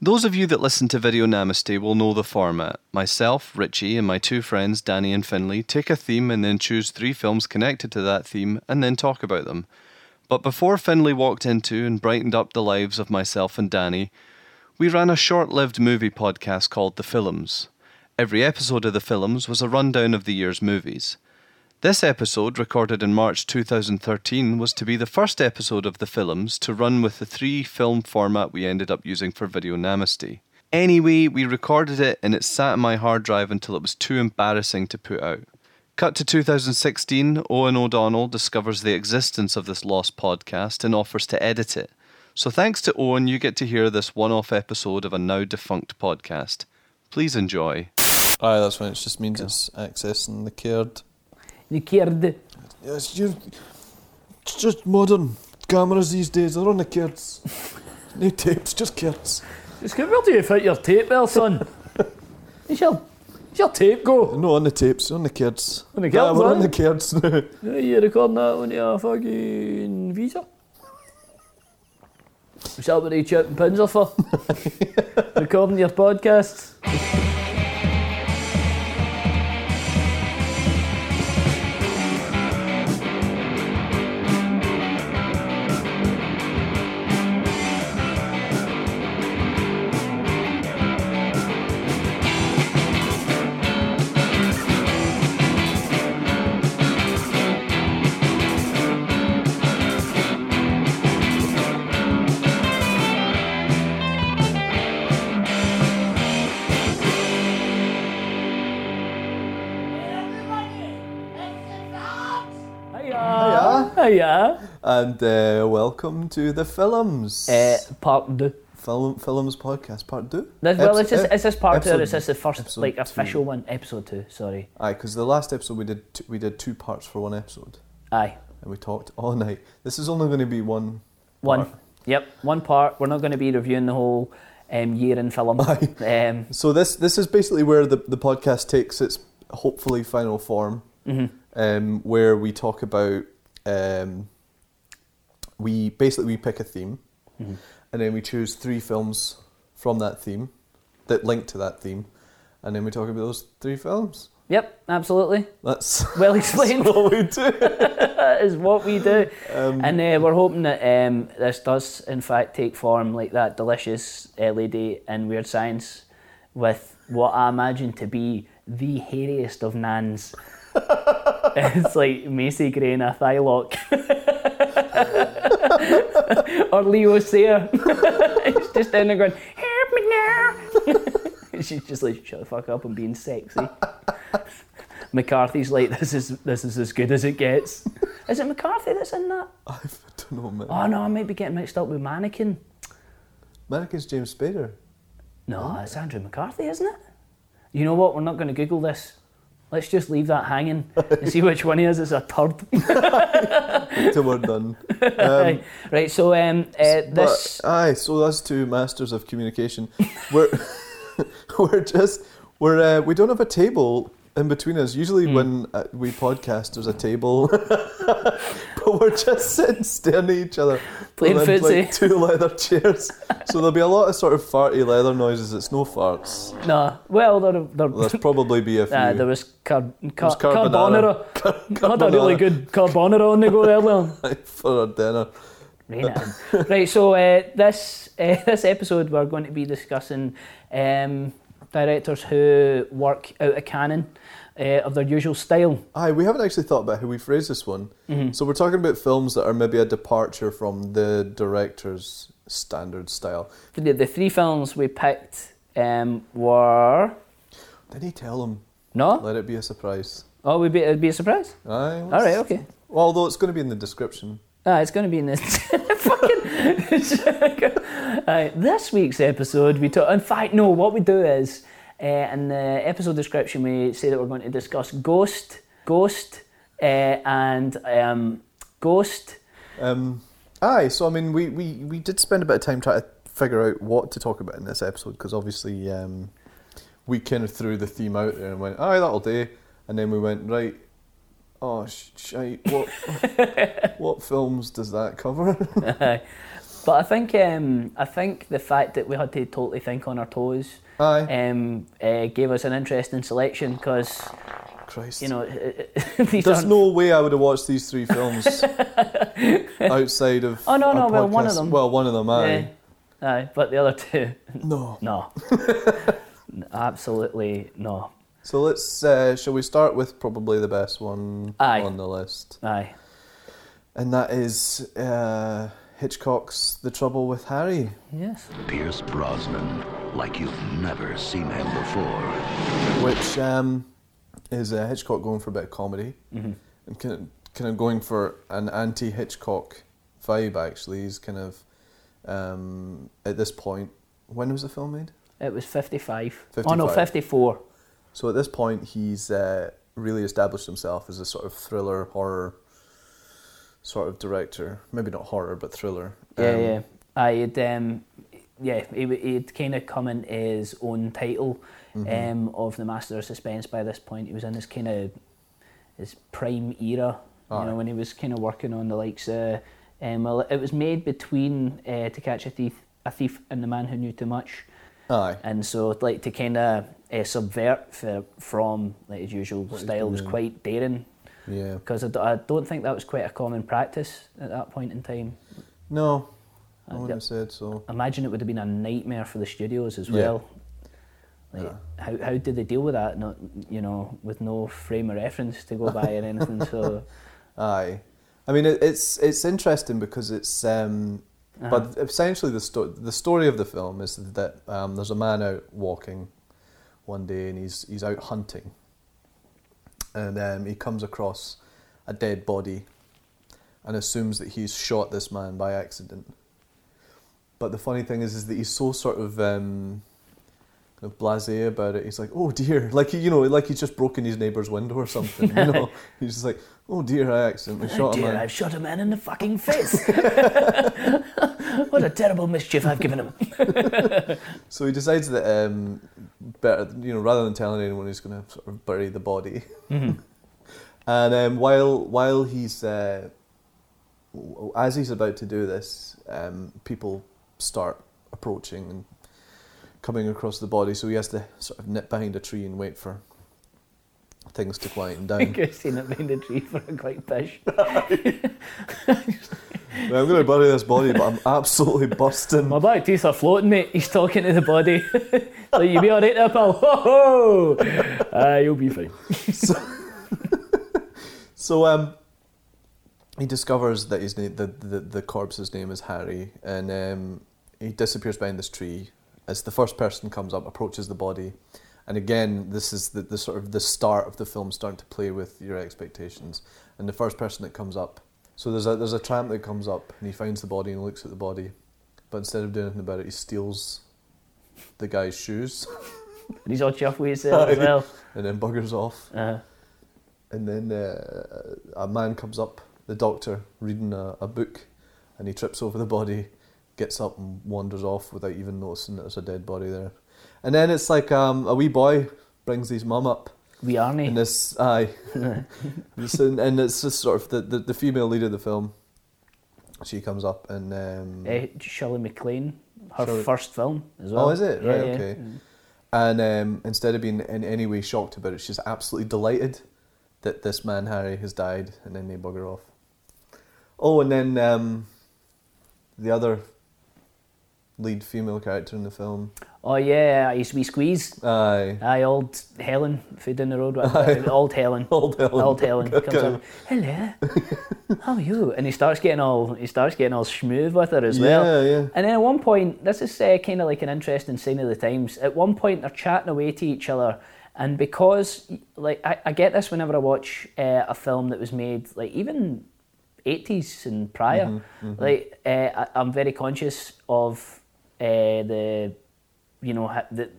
Those of you that listen to Video Namaste will know the format. Myself, Richie, and my two friends, Danny and Finley, take a theme and then choose three films connected to that theme and then talk about them. But before Finley walked into and brightened up the lives of myself and Danny, we ran a short lived movie podcast called The Fillums. Every episode of The Fillums was a rundown of the year's movies. This episode, recorded in March 2013, was to be the first episode of The Fillums to run with the three film format we ended up using for Video Namaste. Anyway, we recorded it and it sat on my hard drive until it was too embarrassing to put out. Cut to 2016, Owen O'Donnell discovers the existence of this lost podcast and offers to edit it. So thanks to Owen, you get to hear this one off episode of a now defunct podcast. Please enjoy. Aye, that's when it just means it's accessing the cared. The kid. Yes, you. It's just modern cameras these days. They're on the kids. no tapes, just kids. Just get where do you fit your tape there, son? Is your, is your tape go? No, on the tapes, on the kids. On the Yeah, kids, we're aye? on the kids now. Yeah, you recording that on your fucking visa? Is that what they chip and pins are for? recording your podcasts? And uh, welcome to the films. Uh, part two. Film, films podcast part two. This, well, is this, is this part two or is this the first like two. official one? Episode two, sorry. Aye, because the last episode we did two, we did two parts for one episode, Aye. and we talked all night. This is only going to be one. One. part. Yep, one part. We're not going to be reviewing the whole um, year in film. Aye. Um, So this this is basically where the the podcast takes its hopefully final form, mhm. um, where we talk about um, we basically we pick a theme, Mhm. and then we choose three films from that theme that link to that theme, and then we talk about those three films. Yep, absolutely. That's Well explained. what we do. is what we do. Um, And uh, we're hoping that um, this does, in fact, take form like that delicious uh, lady in Weird Science with what I imagine to be the hairiest of nans. it's like Macy Gray in a thigh lock. Or Leo Sayer. it's just in there going, help me now. She's just like, shut the fuck up, I'm being sexy. McCarthy's like, this is this is as good as it gets. Is it McCarthy that's in that? I don't know, man. Oh no, I might be getting mixed up with Mannequin. Mannequin's James Spader. No, it's Andrew McCarthy, isn't it? You know what? We're not going to Google this. Let's just leave that hanging and see which one he is. It's a turd. Till we're done. Um, right. So um, uh, this. But, aye, so that's two masters of communication. We're we're just we're uh, we don't have a table in between us. Usually Hmm. when uh, we podcast, there's a table, we're just sitting staring at each other, Playing on, like footsie. two leather chairs. so there'll be a lot of sort of farty leather noises. It's no farts. no. Well, there, there, There'll probably be a few. uh, there was car, car, was carbonara. carbonara. Had a really good carbonara on the go earlier. for our dinner. Rein right, so uh, this uh, this episode we're going to be discussing um, directors who work out of canon uh, of their usual style. Aye, we haven't actually thought about how we phrase this one. Mm-hmm. So we're talking about films that are maybe a departure from the director's standard style. The, the three films we picked um, were Did he tell him? no. Let it be a surprise. Oh, would be it'd be a surprise. Aye. All right, okay. Well, although it's going to be in the description. Ah, it's going to be in this fucking. This week's episode, we talk. In fact, no. What we do is, uh, in the episode description, we say that we're going to discuss Ghost, Ghost, uh, and um, Ghost. Um, aye, so I mean, we, we, we did spend a bit of time trying to figure out what to talk about in this episode because obviously um, we kind of threw the theme out there and went, aye, that'll do. And then we went, right, oh, sh- shite, what, what films does that cover? But I think um, I think the fact that we had to totally think on our toes um, uh, gave us an interesting selection because Christ. you know There's aren't- no way I would have watched these three films outside of. Oh, no, no, well, one of them. Well, one of them, aye. Yeah. Aye, but the other two, No. no, absolutely no. So let's. Uh, shall we start with probably the best one Aye. on the list, Aye, and that is uh, Hitchcock's The Trouble with Harry. yes, Pierce Brosnan, like you've never seen him before. which um, is uh, Hitchcock going for a bit of comedy Mm-hmm. and kind of, kind of going for an anti-Hitchcock vibe. Actually, he's kind of um, at this point. When was the film made? it was fifty-five. Oh no, fifty-four. So at this point, he's uh, really established himself as a sort of thriller horror sort of director. Maybe not horror, but thriller. Yeah, Um, yeah. I had, um, yeah, he w- he'd kind of come in his own title Mm-hmm. um, of the Master of Suspense by this point. He was in his kind of his prime era, you Aye. know, when he was kind of working on the likes. of. um, well, it was made between uh, To Catch a Thief, a Thief, and The Man Who Knew Too Much, Aye. and so like to kind of uh, subvert f- from like his usual style was quite daring Yeah. because I, d- I don't think that was quite a common practice at that point in time. No, I wouldn't have said so. imagine it would have been a nightmare for the studios as Yeah. well. Like, how how did they deal with that? Not you know, with no frame of reference to go by or anything. So Aye, I mean it, it's it's interesting because it's um, Uh-huh. but essentially the sto- the story of the film is that um, there's a man out walking one day and he's he's out hunting, and um, he comes across a dead body, and assumes that he's shot this man by accident. But the funny thing is, is that he's so sort of um, kind of blasé about it. He's like, "Oh dear," like you know, like he's just broken his neighbour's window or something. You know, he's just like, "Oh dear, I accidentally oh shot a dear, man." I've shot a man in the fucking face. what a terrible mischief I've given him. So he decides that um, better, you know, rather than telling anyone, he's going to sort of bury the body. Mm-hmm. and um, while while he's uh, as he's about to do this, um, people start approaching and coming across the body. So he has to sort of nip behind a tree and wait for things to quieten down. Seen it behind a tree for a quick fish. I'm going to bury this body, but I'm absolutely busting. My back teeth are floating, mate. He's talking to the body. so you be alright there, pal? Ho ho! Uh, you'll be fine. So um, he discovers that his name, the, the the corpse's name is Harry, and um, he disappears behind this tree. As the first person comes up, approaches the body, and again, this is the, the sort of the start of the film starting to play with your expectations. And the first person that comes up, so there's a there's a tramp that comes up, and he finds the body and looks at the body, but instead of doing anything about it, he steals the guy's shoes And he's all chuffed with himself as well. and then buggers off. Uh, And then uh, a man comes up, the doctor, reading a, a book, and he trips over the body, gets up and wanders off without even noticing that there's a dead body there. And then it's like um, a wee boy brings his mum up, wee Arnie. and this aye, and, and it's just sort of the, the, the female lead of the film. She comes up and um, Eh, Shirley MacLaine, her Shirley- first film as well. Oh, is it? Yeah, Right, yeah. okay. And um, instead of being in any way shocked about it, she's absolutely delighted that this man Harry has died, and then they bugger off. Oh, and then um, the other lead female character in the film, Oh yeah, I used to be squeezed. aye, Aye, old Helen, food down the road. whatever. Old Helen. Old Helen. Old Helen comes up. Hello, how are you? And he starts getting all he starts getting all smooth with her as yeah, well. yeah, yeah. And then at one point, this is uh, kind of like an interesting sign of the times. At one point, they're chatting away to each other, and because, like, I, I get this whenever I watch uh, a film that was made, like, even 80s and prior, Mm-hmm, like, uh, I, I'm very conscious of uh, the, you know, the,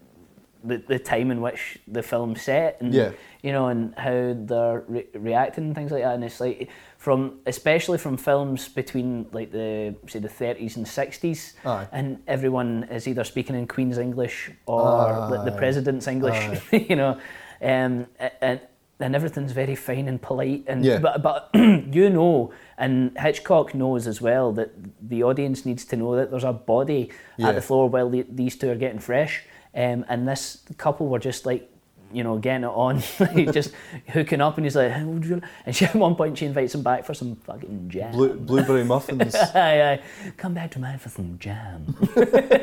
the the time in which the film set, and Yeah. you know, and how they're re- reacting and things like that. And it's like from, especially from films between like the say the 30s and 60s, Aye. and everyone is either speaking in Queen's English or like the President's English, you know, um, and and everything's very fine and polite and Yeah. but but you know and Hitchcock knows as well that the audience needs to know that there's a body Yeah. at the floor while the, these two are getting fresh um, and this couple were just like you know getting it on just hooking up and he's like and she at one point she invites him back for some fucking jam Blue, blueberry muffins. aye, aye. Come back to mine for some jam.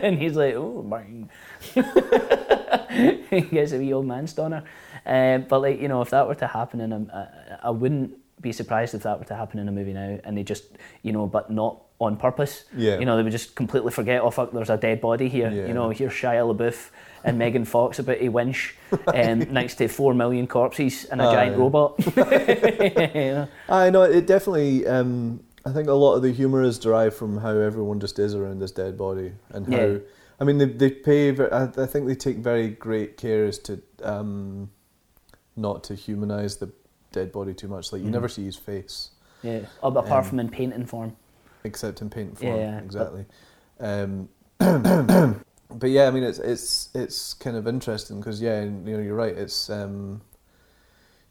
and he's like, oh, bang. he gets a wee old man stoner. Um, but, like, you know, if that were to happen in a, I, I wouldn't be surprised if that were to happen in a movie now and they just, you know, but not on purpose. Yeah. You know, they would just completely forget, oh, fuck, there's a dead body here. Yeah. You know, here's Shia LaBeouf and Megan Fox about to winch um, next to four million corpses and a Aye. giant robot. You know? I know it definitely. Um, I think a lot of the humour is derived from how everyone just is around this dead body and how. Yeah. I mean, they they pay. I, I think they take very great care as to um, not to humanise the dead body too much. Like you never see his face Yeah. But apart Um, from in painting form. except in paint form. Yeah, but- exactly. Um, but yeah, I mean, it's it's it's kind of interesting because yeah, you know, you're right. It's um,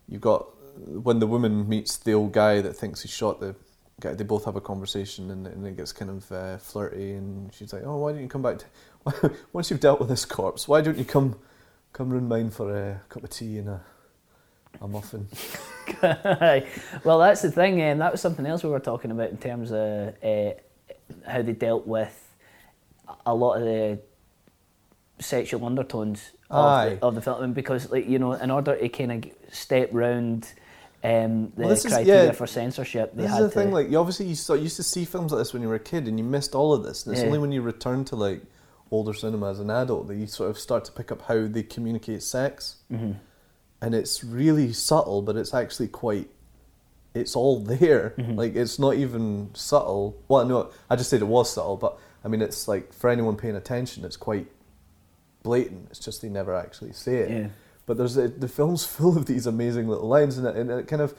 you've got when the woman meets the old guy that thinks he shot the guy. They both have a conversation, and, and it gets kind of uh, flirty. And she's like, "Oh, why don't you come back? To, once you've dealt with this corpse, why don't you come come round mine for a cup of tea and a a muffin?" Well, that's the thing. Um, that was something else we were talking about in terms of uh, how they dealt with a lot of the sexual undertones of the, of the film, because, like you know, in order to kind of step round um, the Well, this is- criteria yeah, for censorship, they This had is the to. thing, like you obviously you, saw, you used to see films like this when you were a kid, and you missed all of this. And it's Yeah. only when you return to like older cinema as an adult that you sort of start to pick up how they communicate sex, Mm-hmm. And it's really subtle, but it's actually quite. It's all there. Mm-hmm. Like it's not even subtle. Well, no, I just said it was subtle, but I mean it's like for anyone paying attention, it's quite blatant. It's just they never actually say it. Yeah. But there's a, the film's full of these amazing little lines, and it, and it kind of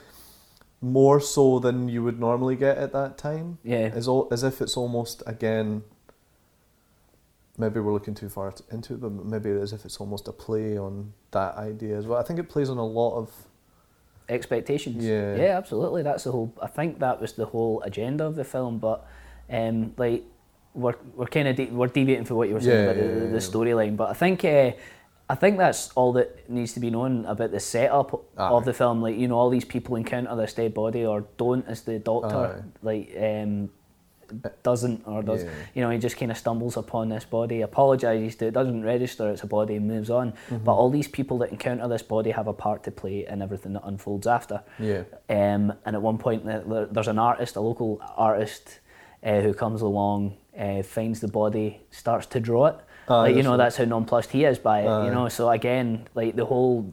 more so than you would normally get at that time. Yeah. as all, as if it's almost again. Maybe we're looking too far into it, but maybe as if it's almost a play on that idea as well. I think it plays on a lot of. expectations. Yeah. yeah, absolutely. That's the whole. I think that was the whole agenda of the film. But um, like we're we're kind of de- we're deviating from what you were saying Yeah, about yeah, the, yeah, the storyline. But I think uh, I think that's all that needs to be known about the setup Aye. of the film. Like you know, all these people encounter this dead body or don't, as the doctor Aye. like. Um, doesn't or does Yeah. you know he just kind of stumbles upon this body apologizes to it doesn't register it's a body and moves on Mm-hmm. but all these people that encounter this body have a part to play in everything that unfolds after Yeah. um, and at one point there- there- there's an artist a local artist uh, who comes along uh, finds the body starts to draw it Aye, like you know right. that's how nonplussed he is by it you know so again like the whole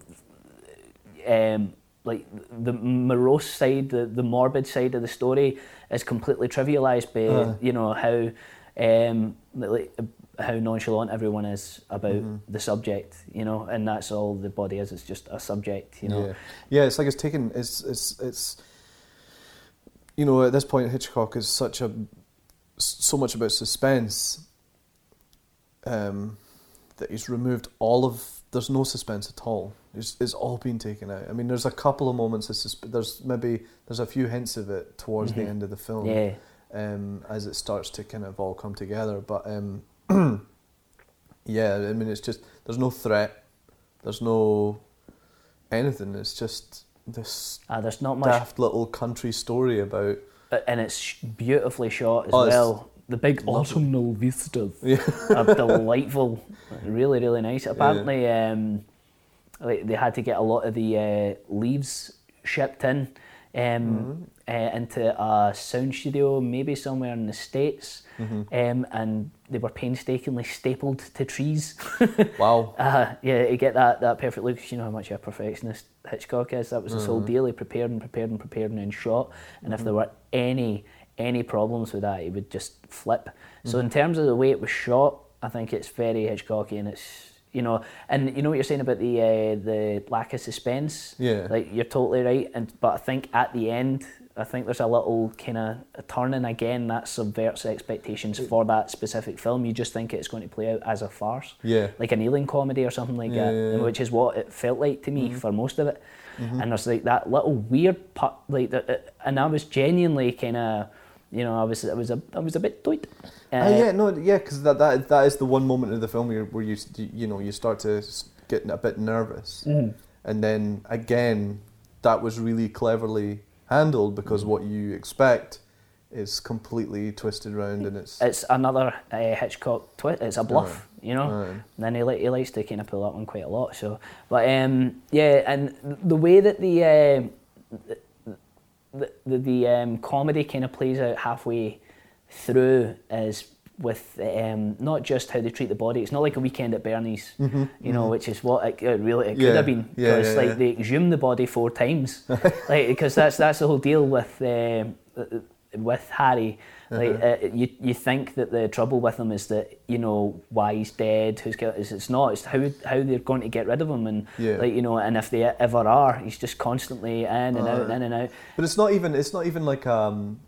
um, like the morose side, the, the morbid side of the story is completely trivialized by Aye. you know how um, like, how nonchalant everyone is about Mm-hmm. the subject, you know, and that's all the body is. It's just a subject, you know. Yeah, yeah. It's like it's taken. It's it's it's. You know, at this point, Hitchcock is such a so much about suspense. Um, that he's removed all of. There's no suspense at all. It's, it's all been taken out. I mean, there's a couple of moments of susp- There's maybe there's a few hints of it towards the end of the film. Yeah. Um, as it starts to kind of all come together, but um, yeah, I mean, it's just there's no threat. There's no anything. It's just this Ah, there's not much, daft little country story about. and it's beautifully shot as Oh, well. The big autumnal vistas Yeah. are delightful, really, really nice. Apparently, um, like they had to get a lot of the uh, leaves shipped in um, uh, into a sound studio, maybe somewhere in the states, um, and they were painstakingly stapled to trees. Wow. Uh, yeah, to get that, that perfect look, you know how much a perfectionist Hitchcock is. That was his whole deal. He prepared and prepared and prepared and then shot. And if there were any any problems with that, he would just flip. So in terms of the way it was shot, I think it's very Hitchcockian. It's you know, and you know what you're saying about the uh, the lack of suspense. Yeah. Like you're totally right. And but I think at the end, I think there's a little kind of turning again that subverts expectations for that specific film. You just think it's going to play out as a farce, Yeah. like an alien comedy or something like Yeah, that, yeah, yeah. which is what it felt like to me Mm-hmm. for most of it. And there's like that little weird part, like that, and I was genuinely kind of, you know, I was I was a I was a bit doit. Uh, Ah, yeah, no, yeah, because that, that that is the one moment of the film where, where you you know you start to get a bit nervous, and then again, that was really cleverly handled because what you expect is completely twisted around, and it's it's another uh, Hitchcock twist. It's a bluff, you know. Aye. And then he, li- he likes to kind of pull that one quite a lot. So, but um, yeah, and the way that the uh, the the, the um, comedy kind of plays out halfway through is with um, not just how they treat the body. It's not like a weekend at Bernie's, you know, which is what it, it really it could have been yeah, because yeah, like yeah. they exhumed the body four times, like because that's that's the whole deal with. um with Harry, like Uh-huh. uh, you you think that the trouble with him is that you know why he's dead, who's killed. It's, it's not. It's how how they're going to get rid of him, and Yeah. like you know, and if they ever are, he's just constantly in and out, Aye. in and out. But it's not even. It's not even like um,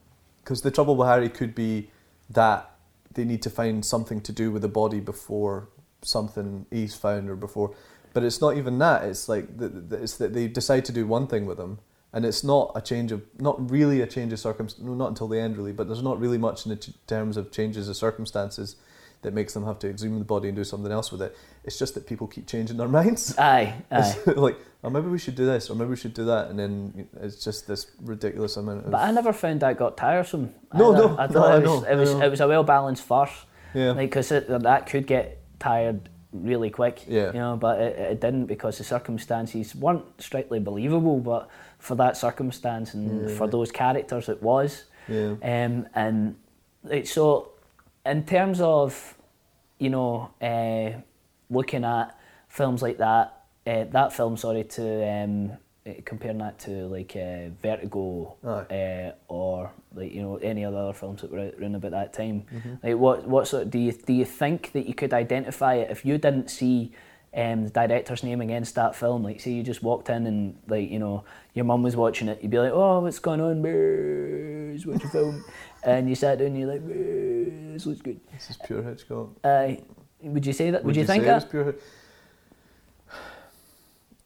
because the trouble with Harry could be that they need to find something to do with the body before something is found or before. But it's not even that. It's like the, the, it's that they decide to do one thing with him, and it's not a change of not really a change of circumstance. No, not until the end really. But there's not really much in terms of changes of circumstances that makes them have to exhume the body and do something else with it. It's just that people keep changing their minds. Aye, aye. Like, oh, maybe we should do this, or maybe we should do that, and then it's just this ridiculous amount of. But I never found that got tiresome. No, no, I no, thought I it was it was it was a well balanced farce. yeah, Like, because that could get tired really quick. Yeah. You know, but it, it didn't because the circumstances weren't strictly believable, but for that circumstance and for those characters, it was. yeah, Um, and like, so, in terms of, you know, uh, looking at films like that, uh, that film, sorry, to um, uh, comparing that to like uh, Vertigo uh, or like you know any other films that were out around about that time. Mm-hmm. Like, what what sort do you do you think that you could identify it if you didn't see? Um, the director's name against that film, like say you just walked in and like you know your mum was watching it, you'd be like, "Oh, what's going on, Bears? What's your film?" and you sat down and you're like, this looks good." this is pure Hitchcock. Uh, would you say that? Would, you, think say that? pure?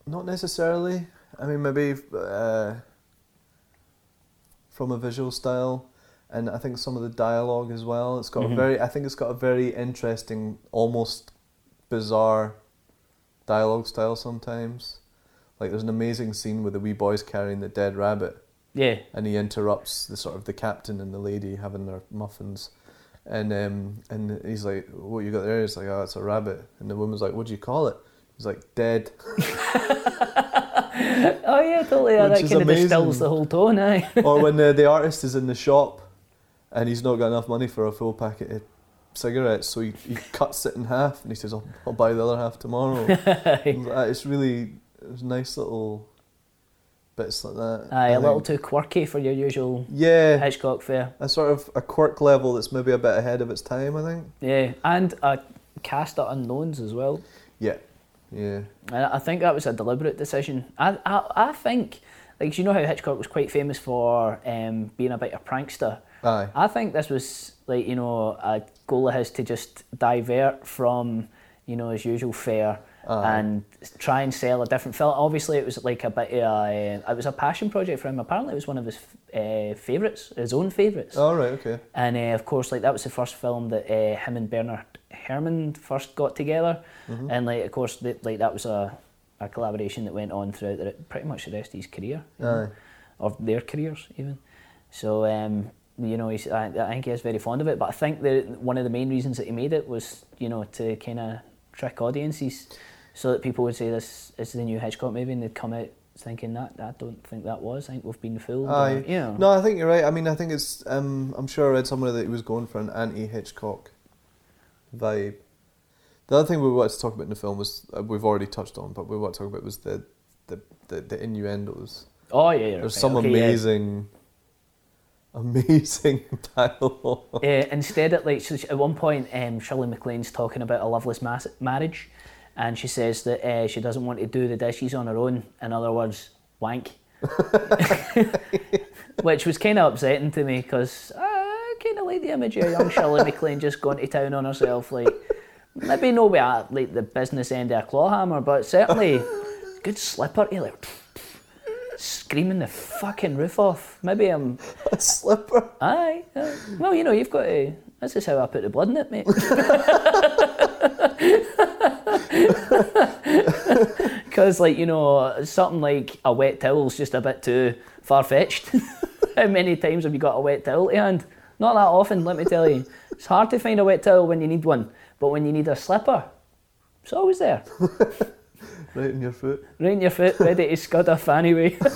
Not necessarily. I mean, maybe uh, from a visual style, and I think some of the dialogue as well. It's got a very. I think it's got a very interesting, almost bizarre dialogue style sometimes. Like there's an amazing scene with the wee boys carrying the dead rabbit, Yeah. and he interrupts the sort of the captain and the lady having their muffins, and um, and he's like, "What you got there?" He's like, "Oh, it's a rabbit," and the woman's like, "What do you call it?" He's like, "Dead." Oh yeah, totally. Yeah, that kind of distills the whole tone. Aye. or when the, the artist is in the shop, and he's not got enough money for a full packet of cigarettes, so he, he cuts it in half, and he says, "I'll, I'll buy the other half tomorrow." It's really it's nice little bits like that. Aye, I a little too quirky for your usual Yeah, Hitchcock fare. a sort of a quirk level that's maybe a bit ahead of its time. I think. Yeah, and a cast of unknowns as well. Yeah, yeah, And I think that was a deliberate decision. I, I, I think, like, you know how Hitchcock was quite famous for um, being a bit of a prankster. aye, I think this was like you know a goal of his to just divert from you know his usual fare Aye. and try and sell a different film. Obviously, it was like a bit of a, it was a passion project for him. Apparently, it was one of his uh, favourites, his own favourites. all right, okay, And uh, of course, like that was the first film that uh, him and Bernard Herrmann first got together, Mm-hmm. and like of course, like that was a, a collaboration that went on throughout the, pretty much the rest of his career, you know, Aye. of their careers even. So um, you know, he's, I, I think he is very fond of it. But I think the one of the main reasons that he made it was you know to kind of trick audiences, so that people would say this is the new Hitchcock movie, and they'd come out thinking that I don't think that was. I think we've been fooled. or, aye. you know. No, I think you're right. I mean, I think it's. Um, I'm sure I read somewhere that he was going for an anti-Hitchcock vibe. The other thing we wanted to talk about in the film was uh, we've already touched on, but we want to talk about was the the, the, the innuendos. Oh yeah, yeah, There's right, some okay, yeah. Amazing, dialogue. Uh, instead, at like so at one point, um, Shirley MacLaine's talking about a loveless mas- marriage, and she says that uh, she doesn't want to do the dishes on her own. In other words, wank. which was kind of upsetting to me because I kind of like the image of young Shirley MacLaine just going to town on herself, like maybe no way at like the business end of a claw hammer, but certainly good slipper, to like screaming the fucking roof off. Maybe I'm A slipper. aye. uh, well, you know, you've got to. This is how I put the blood in it, mate. Because, like, you know, something like a wet towel's just a bit too far fetched. How many times have you got a wet towel to hand? Not that often, let me tell you. It's hard to find a wet towel when you need one, but when you need a slipper, it's always there. Right in your foot. Right in your foot, ready to scud off anyway.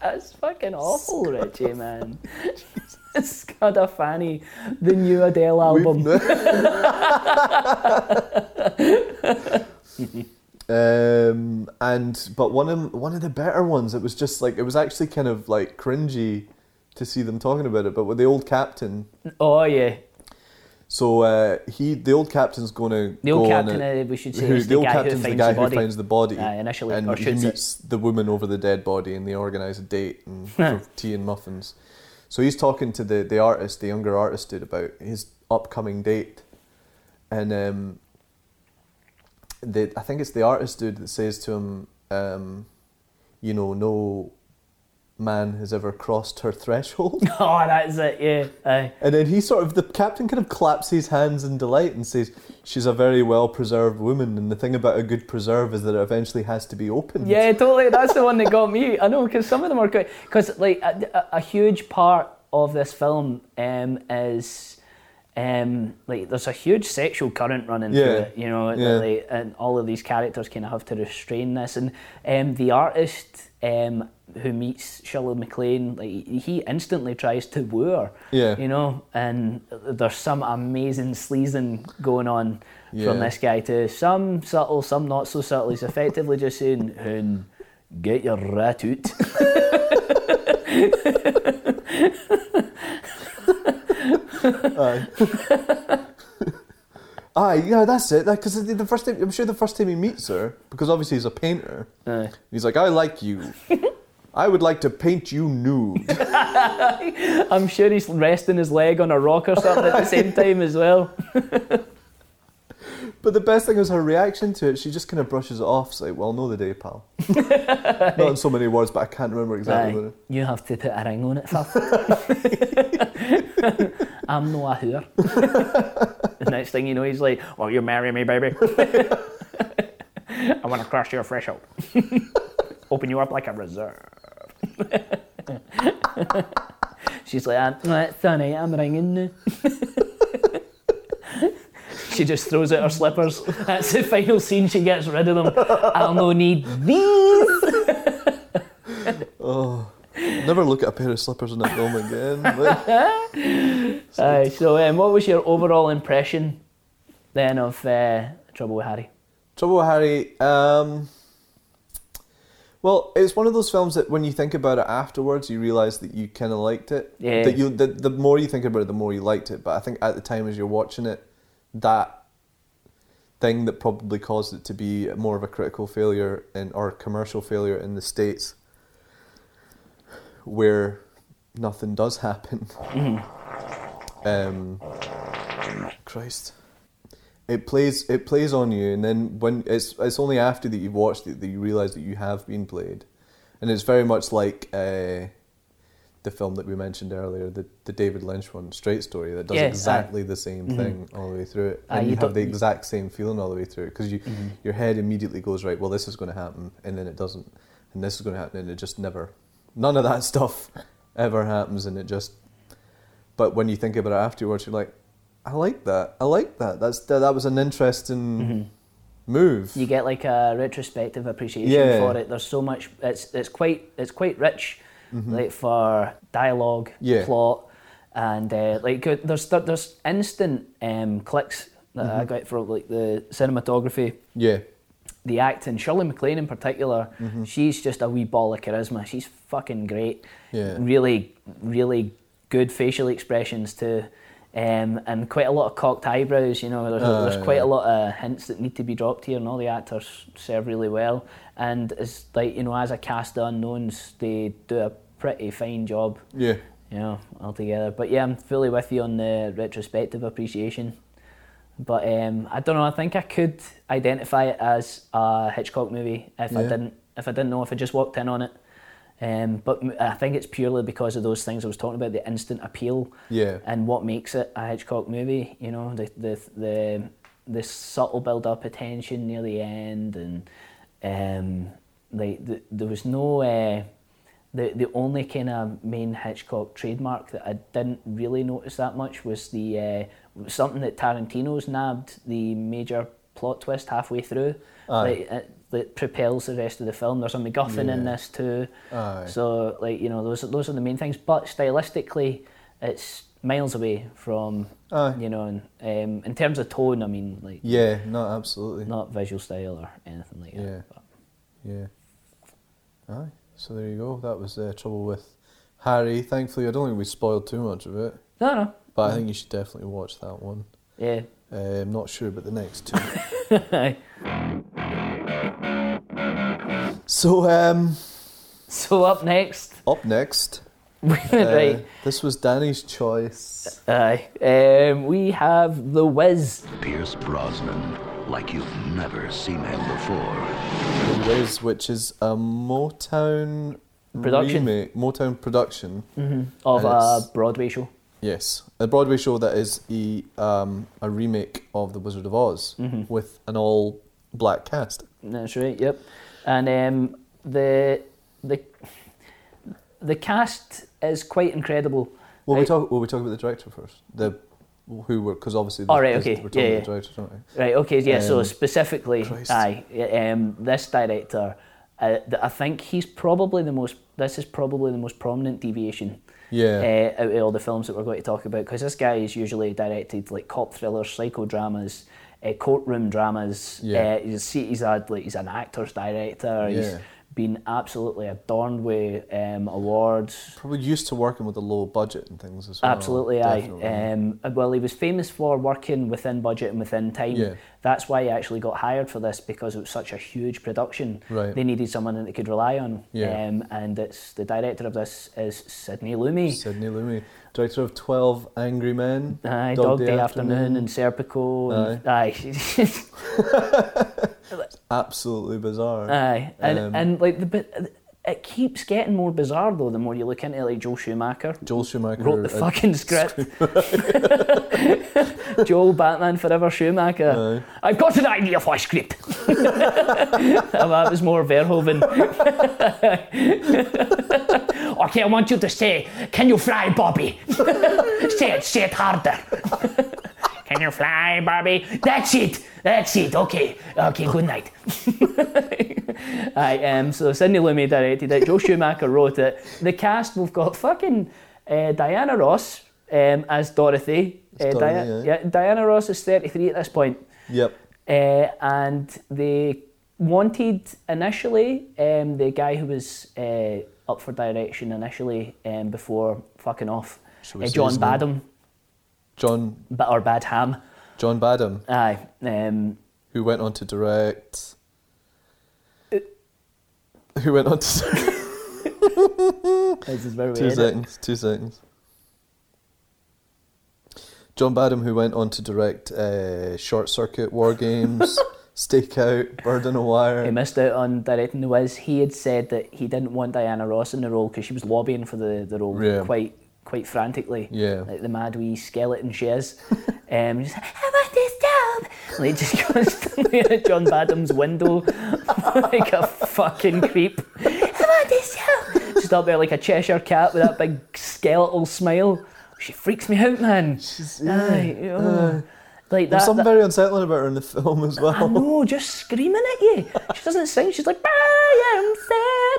That's fucking awful, Richie, man. scud a fanny, the new Adele album. um, and but one of one of the better ones, it was just like it was actually kind of like cringy to see them talking about it. But with the old captain, Oh, yeah. So uh, he the old captain's going to The old go on captain, a- uh, we should say, who- the the old guy who captain's the guy the who finds the body. Aye, initially, and he shoots it. meets the woman over the dead body, and they organise a date and for tea and muffins. So he's talking to the the artist, the younger artist, dude, about his upcoming date, and um, the I think it's the artist dude that says to him, um, you know, no man has ever crossed her threshold. Oh, that's it, yeah. Aye. And then he sort of, the captain kind of claps his hands in delight and says, She's a very well preserved woman. And the thing about a good preserve is that it eventually has to be opened. Yeah, totally. That's the one that got me. I know because some of them are quite. Because like a, a, huge part of this film um, is um, like there's a huge sexual current running through Yeah. it. You know, Yeah. like, and all of these characters kind of have to restrain this. And um, the artist um, who meets Shirley MacLaine, like he instantly tries to woo her. Yeah. You know, and there's some amazing sleazing going on Yeah. from this guy to Some subtle, some not so subtle. He's effectively just saying, "Hun, get your rat out." Aye, yeah, that's it. Because the first time, I'm sure the first time he meets her, because obviously he's a painter, Aye. he's like, I like you. I would like to paint you nude. I'm sure he's resting his leg on a rock or something at the same time as well. But the best thing was her reaction to it. She just kind of brushes it off. It's like, well, know the day, pal. Not in so many words, but I can't remember exactly what Aye, it you have to put a ring on it first. I'm no a whore. the next thing you know, he's like, "Well, you marry me, baby. I want to cross your threshold. Open you up like a reserve." She's like, "Ah, "That's all right. I'm ringing now." She just throws out her slippers. That's the final scene. She gets rid of them. I'll no need these. oh, Never look at a pair of slippers in a film again. But Aye, so um, what was your overall impression then of uh, Trouble with Harry? Trouble with Harry. Um, well, it's one of those films that when you think about it afterwards, you realise that you kind of liked it. Yeah. That you, the, the more you think about it, the more you liked it. But I think at the time as you're watching it, that thing that probably caused it to be more of a critical failure in, or commercial failure in the states, where nothing does happen. Um, Christ it plays it plays on you and then when it's it's only after that you've watched it that you realize that you have been played. And it's very much like uh, the film that we mentioned earlier the the David Lynch one Straight Story that does Yeah, aye. exactly the same mm-hmm. thing all the way through it. Aye, and you you have the exact same feeling all the way through it because you mm-hmm. your head immediately goes right well this is going to happen and then it doesn't and this is going to happen and it just never none of that stuff ever happens and it just but when you think about it afterwards, you're like, I like that. I like that. That's that, that was an interesting mm-hmm. move. You get like a retrospective appreciation Yeah. for it. There's so much. It's it's quite it's quite rich, mm-hmm. like for dialogue, Yeah. plot, and uh, like uh, there's there's instant um, clicks that I mm-hmm. got for like the cinematography. yeah, the acting, Shirley MacLaine in particular, she's just a wee ball of charisma. She's fucking great. Yeah. Really, really good facial expressions too. Um, and quite a lot of cocked eyebrows, you know. There's, Oh, there's quite a lot of hints that need to be dropped here, and all the actors serve really well. And as like you know, as a cast of unknowns, they do a pretty fine job, Yeah. you know, altogether. But yeah, I'm fully with you on the retrospective appreciation. But um, I don't know. I think I could identify it as a Hitchcock movie if I didn't if I didn't know if I just walked in on it. Um, but I think it's purely because of those things I was talking about, the instant appeal Yeah. and what makes it a Hitchcock movie. You know, the the the, the subtle build up of tension near the end, and um, like the, there was no. Uh, the the only kind of main Hitchcock trademark that I didn't really notice that much was the uh, something that Tarantino's nabbed the major plot twist halfway through. Like, it, that propels the rest of the film. There's a MacGuffin in this too. Aye. So like you know those those are the main things. But stylistically, it's miles away from Aye. you know. And, um, in terms of tone, I mean like Yeah, no, absolutely. not visual style or anything like Yeah. that. But Yeah. Aye. So there you go. That was uh, trouble with Harry. Thankfully, I don't think we spoiled too much of it, no, no. but I think you should definitely watch that one. Yeah. Uh, I'm not sure about the next two. so, um, so up next, up next, uh, this was Danny's choice. Aye. Um, we have the Wiz. Pierce Brosnan, like you've never seen him before. The Wiz, which is a Motown Production. remake, Motown production. of a Broadway show. Yes, a Broadway show that is a um, a remake of The Wizard of Oz Mm-hmm. with an all black cast. That's right. Yep. And um, the the the cast is quite incredible. Will we talk? Will we talk about the director first? The who were because obviously. Oh, right, okay, We're talking yeah, about the director, don't we? Right. Okay. Yeah. so Um, specifically, Christ. aye. Um, this director, uh, I think he's probably the most. This is probably the most prominent deviation. Yeah. Uh, out of all the films that we're going to talk about, because this guy is usually directed like cop thrillers, psychodramas, uh, courtroom dramas. Yeah. Uh, you see, he's had like he's an actor's director. Yeah. He's been absolutely adorned with um, awards. Probably used to working with a low budget and things as well. Absolutely, aye. Um, well, he was famous for working within budget and within time. Yeah. That's why he actually got hired for this because it was such a huge production. Right. They needed someone that they could rely on. Yeah. Um, and it's the director of this is Sidney Lumet. Sidney Lumet, director of Twelve Angry Men, Aye, Dog, Day, Afternoon, and Serpico. And, aye. absolutely bizarre. aye. And, Um, and like the bit, it keeps getting more bizarre though the more you look into it, like Joel Schumacher. Joel Schumacher wrote the uh, fucking script. Joel Batman Forever Schumacher. I've got an idea for a script. Oh, that was more Verhoeven. okay, I want you to say, "Can you fly, Bobby?" say it, say it harder. Can you fly, Barbie? That's it. That's it. Okay. Okay. Good night. Aye, um, so Sidney Lumet directed it. Joe Schumacher wrote it. The cast we've got fucking uh, Diana Ross um, as Dorothy. Uh, Dorothy, Dia- yeah. yeah, Diana Ross is 33 at this point. Yep. Uh, and they wanted initially um, the guy who was uh, up for direction initially um, before fucking off, Shall we uh, John Badham. name? John or Badham. John Badham, Aye. Um, who went on to direct. Who went on to this is where two seconds? Two seconds. John Badham, who went on to direct uh, Short Circuit, War Games, Stakeout, Bird on a He missed out on directing The Wiz. He had said that he didn't want Diana Ross in the role because she was lobbying for the, the role Yeah. quite quite frantically. Yeah. Like the mad wee skeleton she is. um, just, I want this job! Like just constantly at John Badham's window like a fucking creep. I want this job! Just up there like a Cheshire cat with that big skeletal smile. She freaks me out, man. She's, Aye, oh. like There's that, something that- very unsettling about her in the film as well. I know, just screaming at you. She doesn't sing. She's like, I am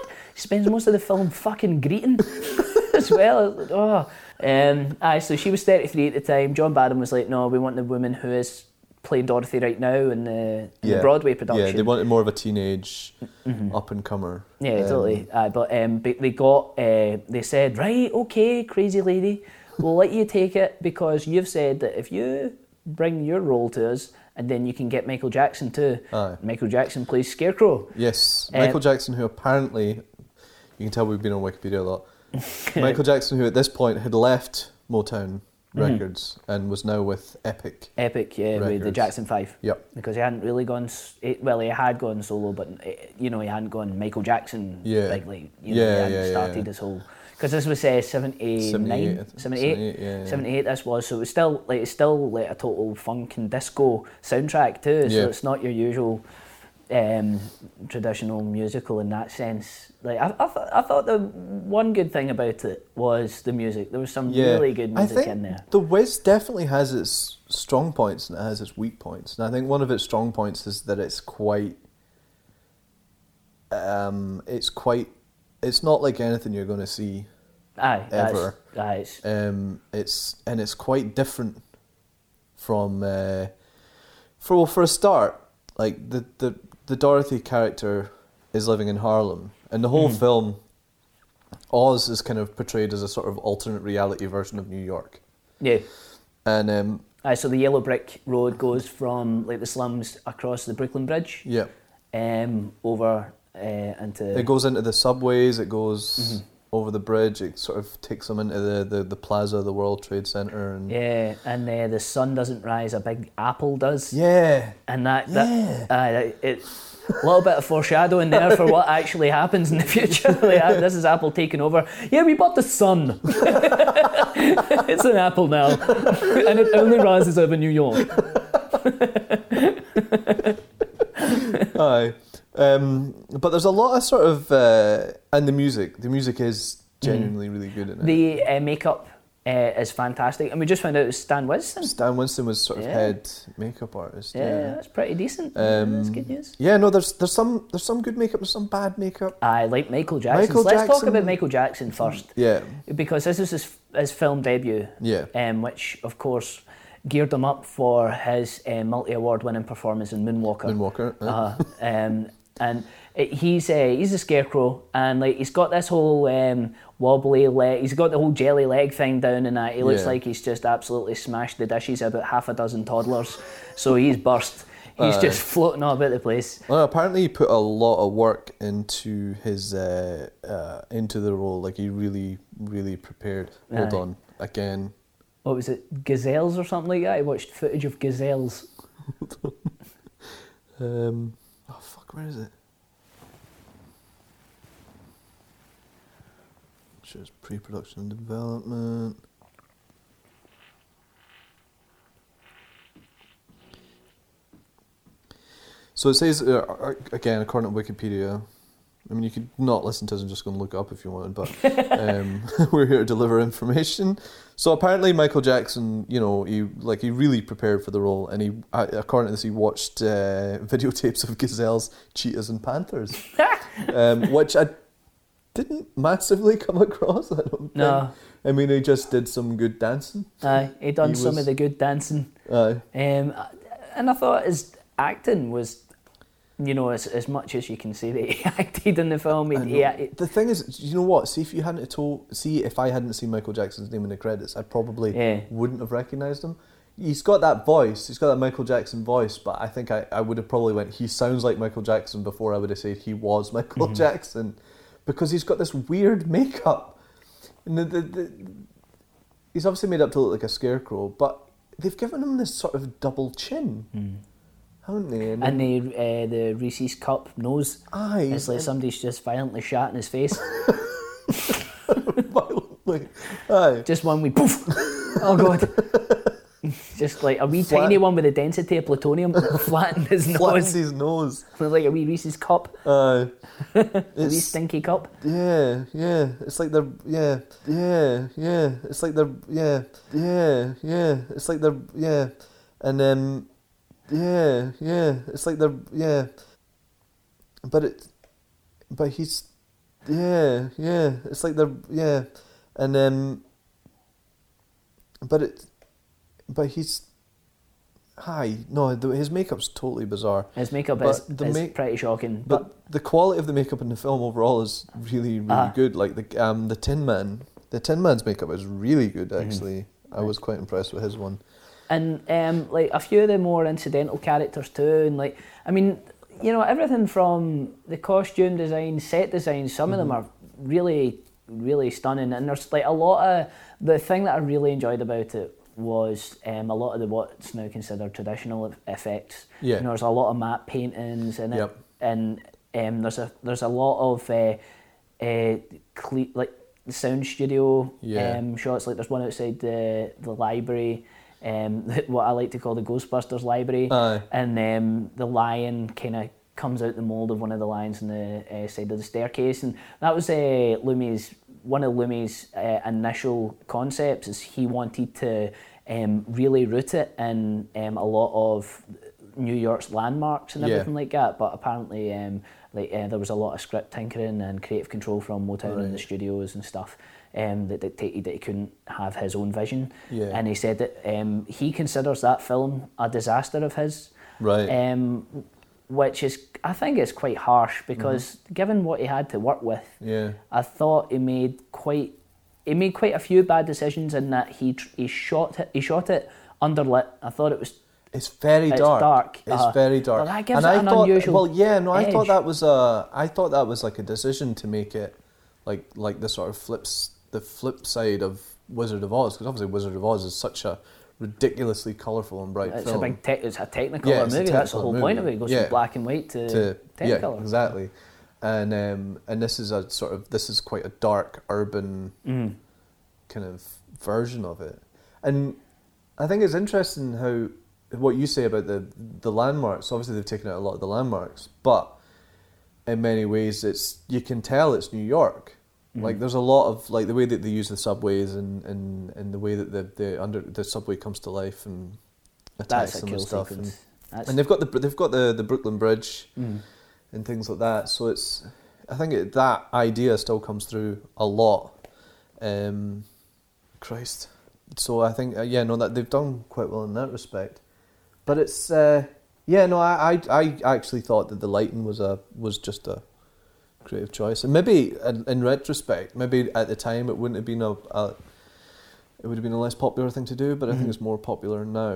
sad. Spends most of the film fucking greeting as well. Oh, um, aye. So she was 33 at the time. John Badham was like, no, we want the woman who is playing Dorothy right now in the, in the Broadway production. Yeah, they wanted more of a teenage up and comer. Yeah, totally. Aye, but um, they got, uh, they said, right, okay, crazy lady, we'll let you take it because you've said that if you bring your role to us, and then you can get Michael Jackson too. Aye. Michael Jackson plays Scarecrow. Yes, Um, Michael Jackson, who apparently, you can tell we've been on Wikipedia a lot. Michael Jackson, who at this point had left Motown Mm-hmm. Records and was now with Epic. Epic, yeah, with the Records. Jackson Five. Yep. Because he hadn't really gone. s- eh, Well, he had gone solo, but eh, you know he hadn't gone Michael Jackson. Yeah. Like, like you know, Yeah, he hadn't yeah, yeah, started yeah. his whole. Because this was uh, 79, 78, I think. 78, 78, yeah, yeah. 78 this was, so it was still like it's still like a total funk and disco soundtrack too. So Yeah. it's not your usual um, traditional musical in that sense. Like I, I, th- I thought the one good thing about it was the music. There was some Yeah, really good music in there. The Wiz definitely has its strong points and it has its weak points. And I think one of its strong points is that it's quite, um, it's quite, it's not like anything you're going to see. Aye, that's, ever. aye, it's- Um, it's and it's quite different from, uh, for well, for a start, like the the the Dorothy character is living in Harlem, and the whole film, Oz is kind of portrayed as a sort of alternate reality version of New York, yeah. and um, Aye, so the yellow brick road goes from like the slums across the Brooklyn Bridge, yeah, um, over uh, into. it goes into the subways, it goes Mm-hmm. Over the bridge, it sort of takes them into the, the, the plaza of the World Trade Center, and yeah, and uh, the sun doesn't rise. A big apple does. yeah, And that, that aye, it, a little bit of foreshadowing there for what actually happens in the future. Like, this is Apple taking over. Yeah, we bought the sun. it's an apple now, and it only rises over New York. Aye. Um, but there's a lot of sort of uh, and the music. The music is genuinely really good in it. The uh, makeup uh, is fantastic, and we just found out it was Stan Winston. Stan Winston was sort of Yeah. head makeup artist. Yeah, Yeah. that's pretty decent. Um, that's good news. Yeah, no, there's there's some there's some good makeup, there's some bad makeup. I like Michael Jackson. Michael Let's talk about Michael Jackson first, Yeah, because this is his, his film debut. Yeah. Um, which of course geared him up for his uh, multi-award winning performance in Moonwalker. Moonwalker. uh, Uh-huh. um, and it, he's uh, he's a scarecrow, and like he's got this whole um, wobbly leg. He's got the whole jelly leg thing down, and that he looks Yeah. like he's just absolutely smashed the dishes about half a dozen toddlers. So he's burst. He's Aye. just floating all about the place. Well, apparently he put a lot of work into his uh, uh, into the role. Like he really, really prepared. Hold Aye. on, again. What was it, gazelles or something like that? I watched footage of gazelles. Um, fuck, where is it? Shows pre-production and development. So it says uh, uh, again, according to Wikipedia. I mean, you could not listen to us and just go and look it up if you wanted, but um, we're here to deliver information. So apparently, Michael Jackson, you know, he like he really prepared for the role, and he, uh, according to this, he watched uh, videotapes of gazelles, cheetahs, and panthers, um, which I didn't massively come across. I don't think. No. I mean, he just did some good dancing. Aye, he done He some was- of the good dancing. Aye. Um, and I thought his acting was, you know, as, as much as you can say that he acted in the film. He, he, the thing is, you know what? See if you hadn't told, see if I hadn't seen Michael Jackson's name in the credits, I probably Yeah. wouldn't have recognised him. He's got that voice. He's got that Michael Jackson voice, but I think I, I would have probably went. He sounds like Michael Jackson before I would have said he was Michael Mm-hmm. Jackson, because he's got this weird makeup. And the, the, the, he's obviously made up to look like a scarecrow, but they've given him this sort of double chin, haven't they? Mm. and the uh, the Reese's cup nose. Aye, It's like and- somebody's just violently shot in his face. violently. Aye. just one wee poof. Oh god. just like a wee Flat- tiny one with the density of plutonium flattened his Flattened nose. his nose. like a wee Reese's cup, Aye. a wee stinky cup. Yeah, yeah. It's like they're yeah, yeah, yeah. It's like they're yeah, yeah, yeah. It's like they're yeah, and then yeah, yeah. It's like they're yeah, but it, but he's yeah, yeah. It's like they're yeah, and then but it, but he's. Hi, no, the, his makeup's totally bizarre. His makeup But is, the is make- pretty shocking. But, But, the quality of the makeup in the film overall is really, really Ah. good. Like the um the Tin Man, the Tin Man's makeup is really good. Mm-hmm. Actually, I was quite impressed with his one. And um, like a few of the more incidental characters too, and like I mean, you know, everything from the costume design, set design. Some of them Mm-hmm. are really really stunning. And there's like a lot of the thing that I really enjoyed about it was um, a lot of the what's now considered traditional effects. Yeah. You know, there's a lot of matte paintings in it, Yep. and um, there's a there's a lot of uh, uh, cle- like sound studio Yeah. um, shots. Like there's one outside the the library. Um, what I like to call the Ghostbusters library, Aye. and um, the lion kind of comes out the mold of one of the lions on the uh, side of the staircase, and that was uh, Lumet's one of Lumet's uh, initial concepts. Is he wanted to um, really root it in um, a lot of New York's landmarks and Yeah. everything like that, but apparently. Um, like uh, there was a lot of script tinkering and creative control from Motown and the studios and stuff um, that dictated that he couldn't have his own vision. Yeah. And he said that um, he considers that film a disaster of his Right. um, which is I think is quite harsh because Mm-hmm. given what he had to work with, yeah. I thought he made quite he made quite a few bad decisions in that he he shot it he shot it underlit. I thought it was It's very It's dark. dark, It's uh, very dark. but that gives and it I an thought, unusual Well, yeah, no, I thought that was a. I thought that was like a decision to make it, like like the sort of flips, the flip side of Wizard of Oz, because obviously Wizard of Oz is such a ridiculously colourful and bright it's film. a big te- it's a technical Yeah, it's a movie. That's the whole point of it. It goes Yeah. from black and white to, to yeah, technicolor. exactly. And um, and this is a sort of this is quite a dark urban Mm. kind of version of it. And I think it's interesting how what you say about the the landmarks. Obviously, they've taken out a lot of the landmarks, but in many ways, it's you can tell it's New York. Mm-hmm. Like there's a lot of like the way that they use the subways and, and, and the way that the, the under the subway comes to life and attacks That's them and stuff. And, and they've got the they've got the, the Brooklyn Bridge Mm. and things like that. So it's I think it, that idea still comes through a lot. Um, Christ. So I think uh, yeah no that they've done quite well in that respect. But it's uh, yeah no I, I I actually thought that the lighting was a was just a creative choice and maybe in, in retrospect maybe at the time it wouldn't have been a, a it would have been a less popular thing to do but I think Mhm. it's more popular now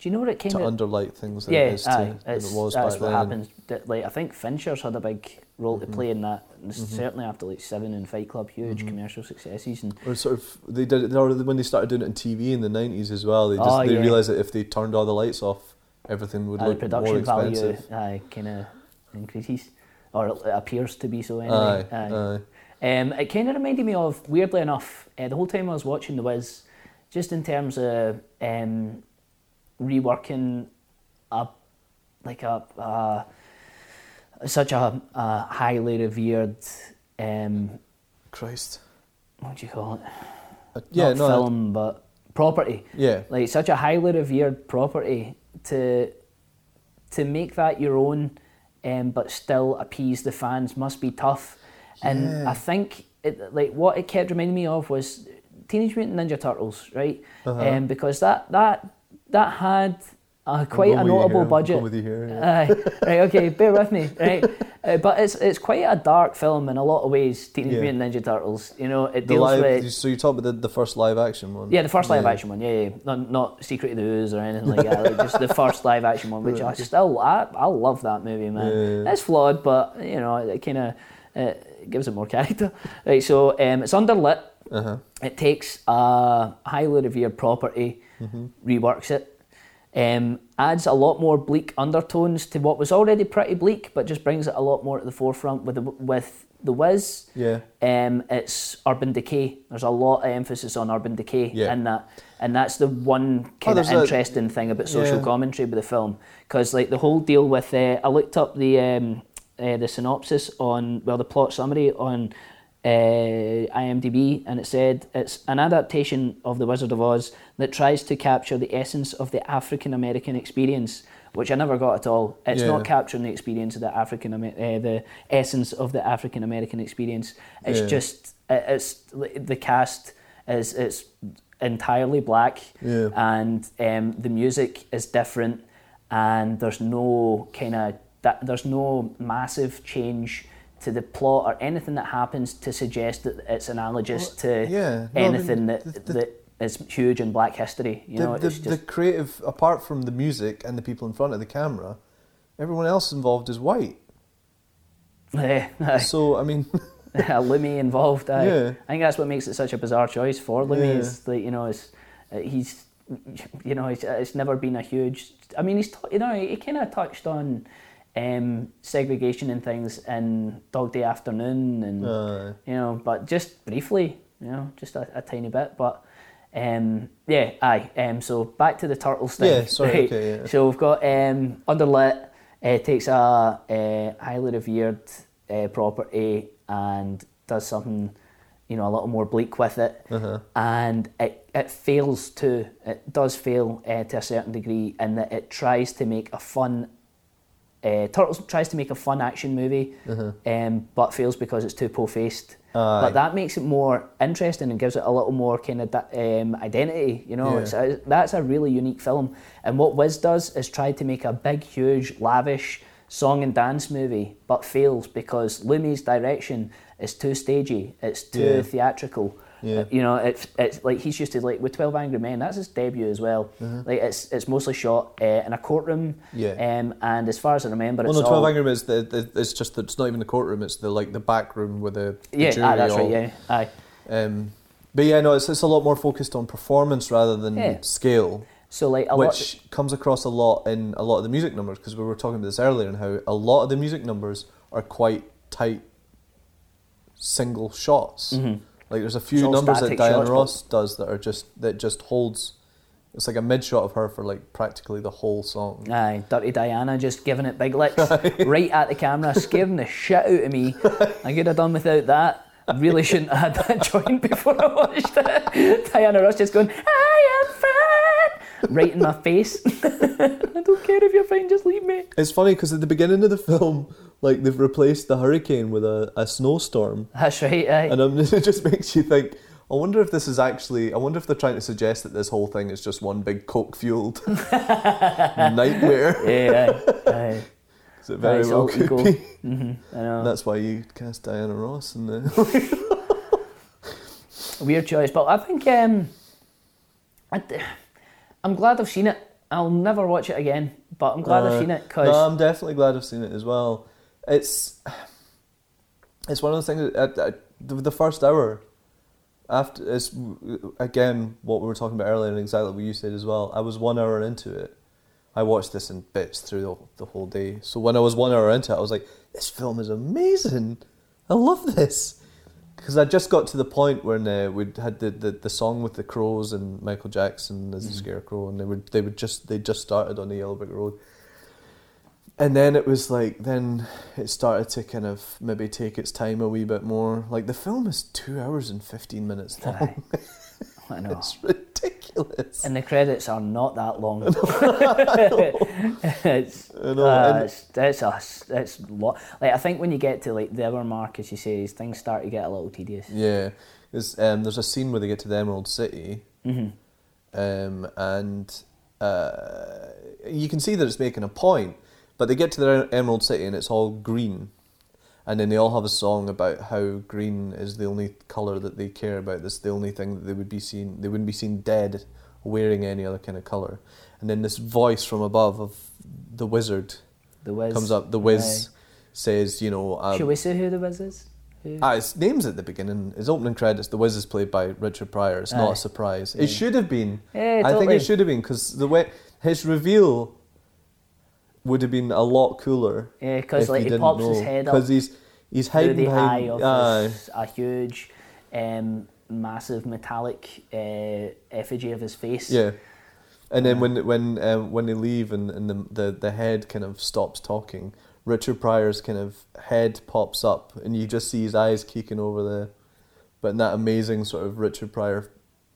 do you know what it came to underlight things than yeah, it is to, aye, than it was that's back what then. happens. Like I think Fincher's had a big role to Mhm. play in that. and Mhm. Certainly after like Seven and Fight Club, huge Mhm. commercial successes, and Or sort of they did it or when they started doing it on TV in the nineties as well. They just Oh, they yeah. realized that if they turned all the lights off, everything would the look more production value expensive. uh, kind of increases, or it appears to be so anyway. Aye, Aye. aye. Um, it kind of reminded me of, weirdly enough, uh, the whole time I was watching The Wiz, just in terms of um, reworking a like a, a such a, a highly revered um, Christ. what do you call it? Uh, yeah, Not no, film, but property. yeah, Like such a highly revered property to to make that your own, um, but still appease the fans must be tough. And Yeah. I think it, like what it kept reminding me of was Teenage Mutant Ninja Turtles, right? Uh-huh. Um, because that that that had uh, quite a going with you notable budget. with you here, yeah. Aye. right, okay, bear with me, right? Uh, but it's it's quite a dark film in a lot of ways. Teenage Yeah. Mutant Ninja Turtles, you know, it The deals live, with so you talk about the, the first live action one. yeah, the first live Yeah. action one. Yeah, yeah. Not, not Secret of the Ooze or anything like that. Like just the first live action one, which I still I, I love that movie, man. It's flawed, but you know it kind of uh, gives it more character. Right, so um, it's underlit. Uh-huh. It takes a highly revered property, Mm-hmm. reworks it, um, adds a lot more bleak undertones to what was already pretty bleak, but just brings it a lot more to the forefront with the, with the Wiz. Yeah. Um, it's urban decay. There's a lot of emphasis on urban decay Yeah. in that, and that's the one kind of there's a- interesting thing about social yeah. commentary with the film. Because like the whole deal with, uh, I looked up the um, uh, the synopsis on well the plot summary on uh, IMDb, and it said it's an adaptation of The Wizard of Oz that tries to capture the essence of the African American experience, which I never got at all. It's Yeah. not capturing the experience of the African uh, the essence of the African American experience. It's Yeah. just it's the cast is it's entirely black, Yeah. and um, the music is different, and there's no kind of that there's no massive change to the plot or anything that happens to suggest that it's analogous to yeah. No, I mean, anything that the- the- that is huge in Black history. You the, know, the, it's the creative, apart from the music and the people in front of the camera, everyone else involved is white. Aye. So I mean, Lumet involved. aye. Yeah. I think that's what makes it such a bizarre choice for Lumet. Yeah. Is like you know, it's, uh, he's you know, it's, it's never been a huge. I mean, he's t- you know he kind of touched on um, segregation and things in Dog Day Afternoon, and Aye. you know, but just briefly, you know, just a, a tiny bit, but. Um, yeah, aye. Um, so back to the turtles thing. Yeah, sorry, okay, yeah. So we've got um, Underlit uh, takes a uh, highly revered uh, property and does something, you know, a little more bleak with it, Uh-huh. and it, it fails to It does fail uh, to a certain degree in that it tries to make a fun. Uh, Turtles tries to make a fun action movie, um, but fails because it's too po-faced. Uh-huh. But that makes it more interesting and gives it a little more kind of um, identity. You know, Yeah. it's a, that's a really unique film. And what Wiz does is try to make a big, huge, lavish song and dance movie, but fails because Lumet's direction is too stagey. It's too Yeah. theatrical. Yeah. You know, it's it's like he's used to like with Twelve Angry Men. That's his debut as well. Like it's it's mostly shot uh, in a courtroom. Uh-huh. Yeah. Um, and as far as I remember, Well, it's no, Twelve Angry Men is the, the it's just that it's not even the courtroom. It's the like the back room with the, the Yeah, jury ah, that's all- right. Yeah, aye. Um, but yeah, no, it's it's a lot more focused on performance rather than Yeah. scale, So like a lot. which comes across a lot in a lot of the music numbers because we were talking about this earlier and how a lot of the music numbers are quite tight single shots. Like there's a few numbers that Diana Ross does that are just that just holds. It's like a mid shot of her for like practically the whole song. Aye, Dirty Diana just giving it big licks right at the camera, scaring the shit out of me. I could have done without that. Really shouldn't have had that joint before I watched it. Diana Ross just going, I am fine, right in my face. I don't care if you're fine, just leave me. It's funny because at the beginning of the film, like they've replaced the hurricane with a, a snowstorm. That's right, aye. And um, it just makes you think. I wonder if this is actually. I wonder if they're trying to suggest that this whole thing is just one big coke fueled nightmare. yeah, aye, aye. It very Aye, well could be? hmm I know. And that's why you cast Diana Ross in the. Weird choice, but I think um, I, am glad I've seen it. I'll never watch it again, but I'm glad I've seen it because No, I'm definitely glad I've seen it as well. It's. It's one of those things. That, at, at the, the first hour, after it's again what we were talking about earlier, and exactly what you said as well. I was one hour into it. I watched this in bits through the, the whole day. So when I was one hour into it, I was like, "This film is amazing. I love this." Because I just got to the point when uh, we'd had the, the, the song with the crows and Michael Jackson as the mm-hmm. scarecrow, and they would they would just they just started on the Yellow Brick Road, and then it was like then it started to kind of maybe take its time a wee bit more. Like the film is two hours and fifteen minutes long. I know. it's ridiculous. And the credits are not that long. it's, I know, uh, it's, it's a, it's lo- like I think when you get to like the hour mark, as you say, things start to get a little tedious. Yeah, there's um, there's a scene where they get to the Emerald City, um, and uh, you can see that it's making a point. But they get to the Emerald City and it's all green, and then they all have a song about how green is the only color that they care about. That's the only thing that they would be seen. They wouldn't be seen dead wearing any other kind of color. And then this voice from above of the wizard The Wiz comes up. The Wiz says, you know, um, Should we say who the Wiz is? Who? Ah, his name's at the beginning. His opening credits, The Wiz is played by Richard Pryor. It's not a surprise. It should have been. Yeah, I think it should have been because the way his reveal would have been a lot cooler. Yeah, 'cause, if like, he pops his head up because he's he's hiding the eye behind. of aye. his, a huge, um, massive metallic uh, effigy of his face. Yeah. And then when when um, when they leave and, and the, the the head kind of stops talking, Richard Pryor's kind of head pops up and you just see his eyes keeking over the, but in that amazing sort of Richard Pryor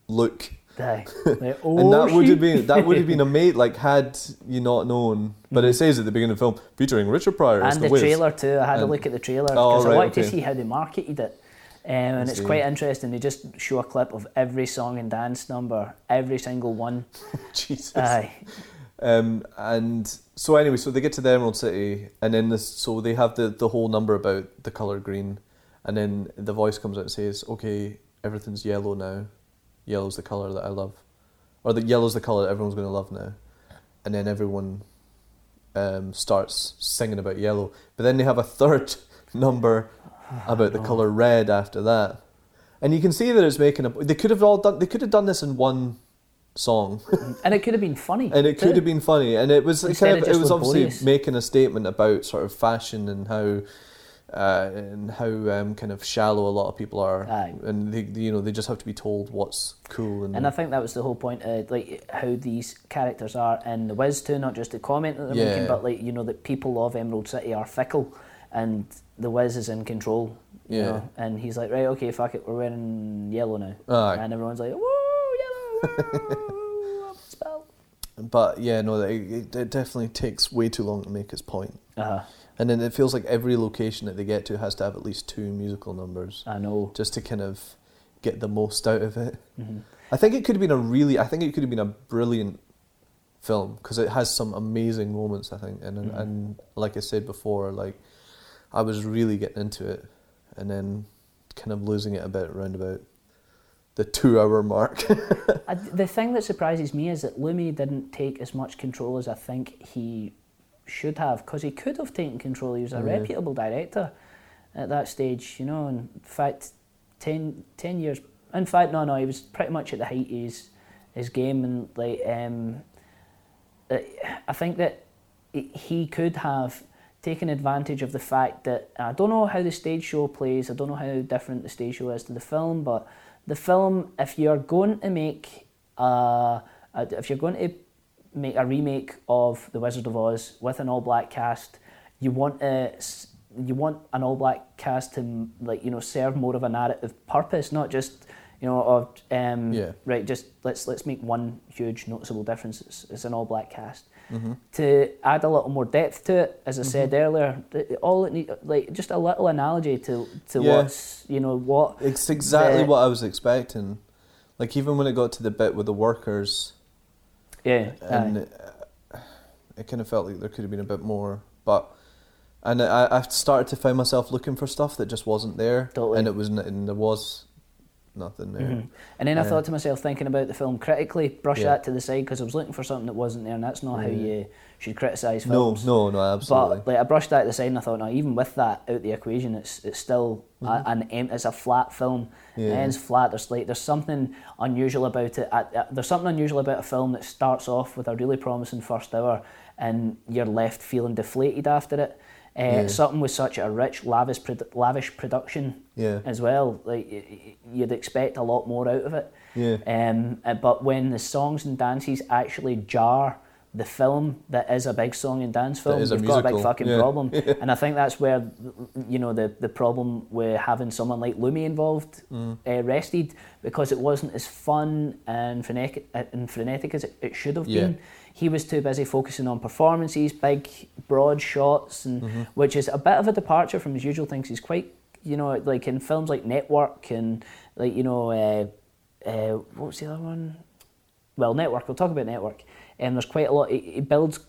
look. Aye. Like, oh, and that would have been that would have been amazing. Like had you not known, but it says at the beginning of the film featuring Richard Pryor and the, the trailer too. I had And- look at the trailer Oh, because I right, wanted to see how they marketed it. Um, and it's quite interesting. They just show a clip of every song and dance number, every single one. Jesus. Aye. Um, and so anyway, so they get to the Emerald City, and then this, so they have the the whole number about the color green, and then the voice comes out and says, "Okay, everything's yellow now. Yellow's the color that I love, or the yellow's the color that everyone's going to love now." And then everyone um, starts singing about yellow, but then they have a third number about the color red after that, and you can see that it's making a. They could have all done. They could have done this in one song, And it could have been funny. and it could have been funny, and it was Instead kind of of. It was obviously making a statement about sort of fashion and how. Uh, and how um, kind of shallow a lot of people are, Aye. and they, they- you know they just have to be told what's cool and, And I think that was the whole point of like how these characters are in the Wiz too, not just the comment that they're Yeah. making, but like you know that people of Emerald City are fickle, and the Wiz is in control. You Yeah. know? And he's like, right, okay, fuck it, we're wearing yellow now, Aye. and everyone's like, woo, yellow, woo, spell. But yeah, no, it, it, it definitely takes way too long to make its point. Uh-huh. And then it feels like every location that they get to has to have at least two musical numbers I know. just to kind of get the most out of it. Mhm. I think it could have been a really, I think it could have been a brilliant film because it has some amazing moments. I think, and Mhm. and like I said before, like I was really getting into it, and then kind of losing it a bit around about the two-hour mark. I, the thing that surprises me is that Lumet didn't take as much control as I think he should have, because he could have taken control. He was a reputable director at that stage, you know. In fact, 10, 10 years. In fact, no, no, he was pretty much at the height of his, his game, and like, um, uh, I think that he- could have taken advantage of the fact that I don't know how the stage show plays. I don't know how different the stage show is to the film, but the film, if you're going to make a if you're going to make a remake of The Wizard of Oz with an all black cast, you want a s- you want an all black cast to like you know serve more of a narrative purpose, not just you know of um, Yeah. right. Just let's let's make one huge noticeable difference. It's, it's an all black cast Mm-hmm. to add a little more depth to it, as I said earlier, all it need, like just a little analogy to to Yeah. what's you know what It's exactly the- what I was expecting. Like even when it got to the bit with the workers, yeah and aye. uh, it kind of felt like there could have been a bit more. But and I, I started to find myself looking for stuff that just wasn't there, Totally. and it was and there was nothing there. Mhm. And then I Yeah. thought to myself, thinking about the film critically, brush Yeah. that to the side because I was looking for something that wasn't there, and that's not how you should criticise films. no, no, no, absolutely. But like I brushed that to the side, and I thought, no, even with that out the equation, it's it's still a, an em- it's a flat film. Mm-hmm. Yeah. It ends flat. There's like there's something unusual about it. Uh, uh, There's something unusual about a film that starts off with a really promising first hour, and you're left feeling deflated after it. Uh, Yeah. Something with such a rich, lavish, produ- lavish production Yeah. as well. Like y- y- you'd expect a lot more out of it. Yeah. Um, uh, but when the songs and dances actually jar the film that is a big song and dance film, you've got a big fucking yeah. problem. And I think that's where you know the the problem with having someone like Lumet involved Mm. uh, rested because it wasn't as fun and frenetic and frenetic as it, it should have Yeah. been. He was too busy focusing on performances, big broad shots, and Mm-hmm. which is a bit of a departure from his usual things. He's quite you know like in films like Network and like you know uh, uh, what was the other one? well, network. We'll talk about network. And there's quite a lot. It, builds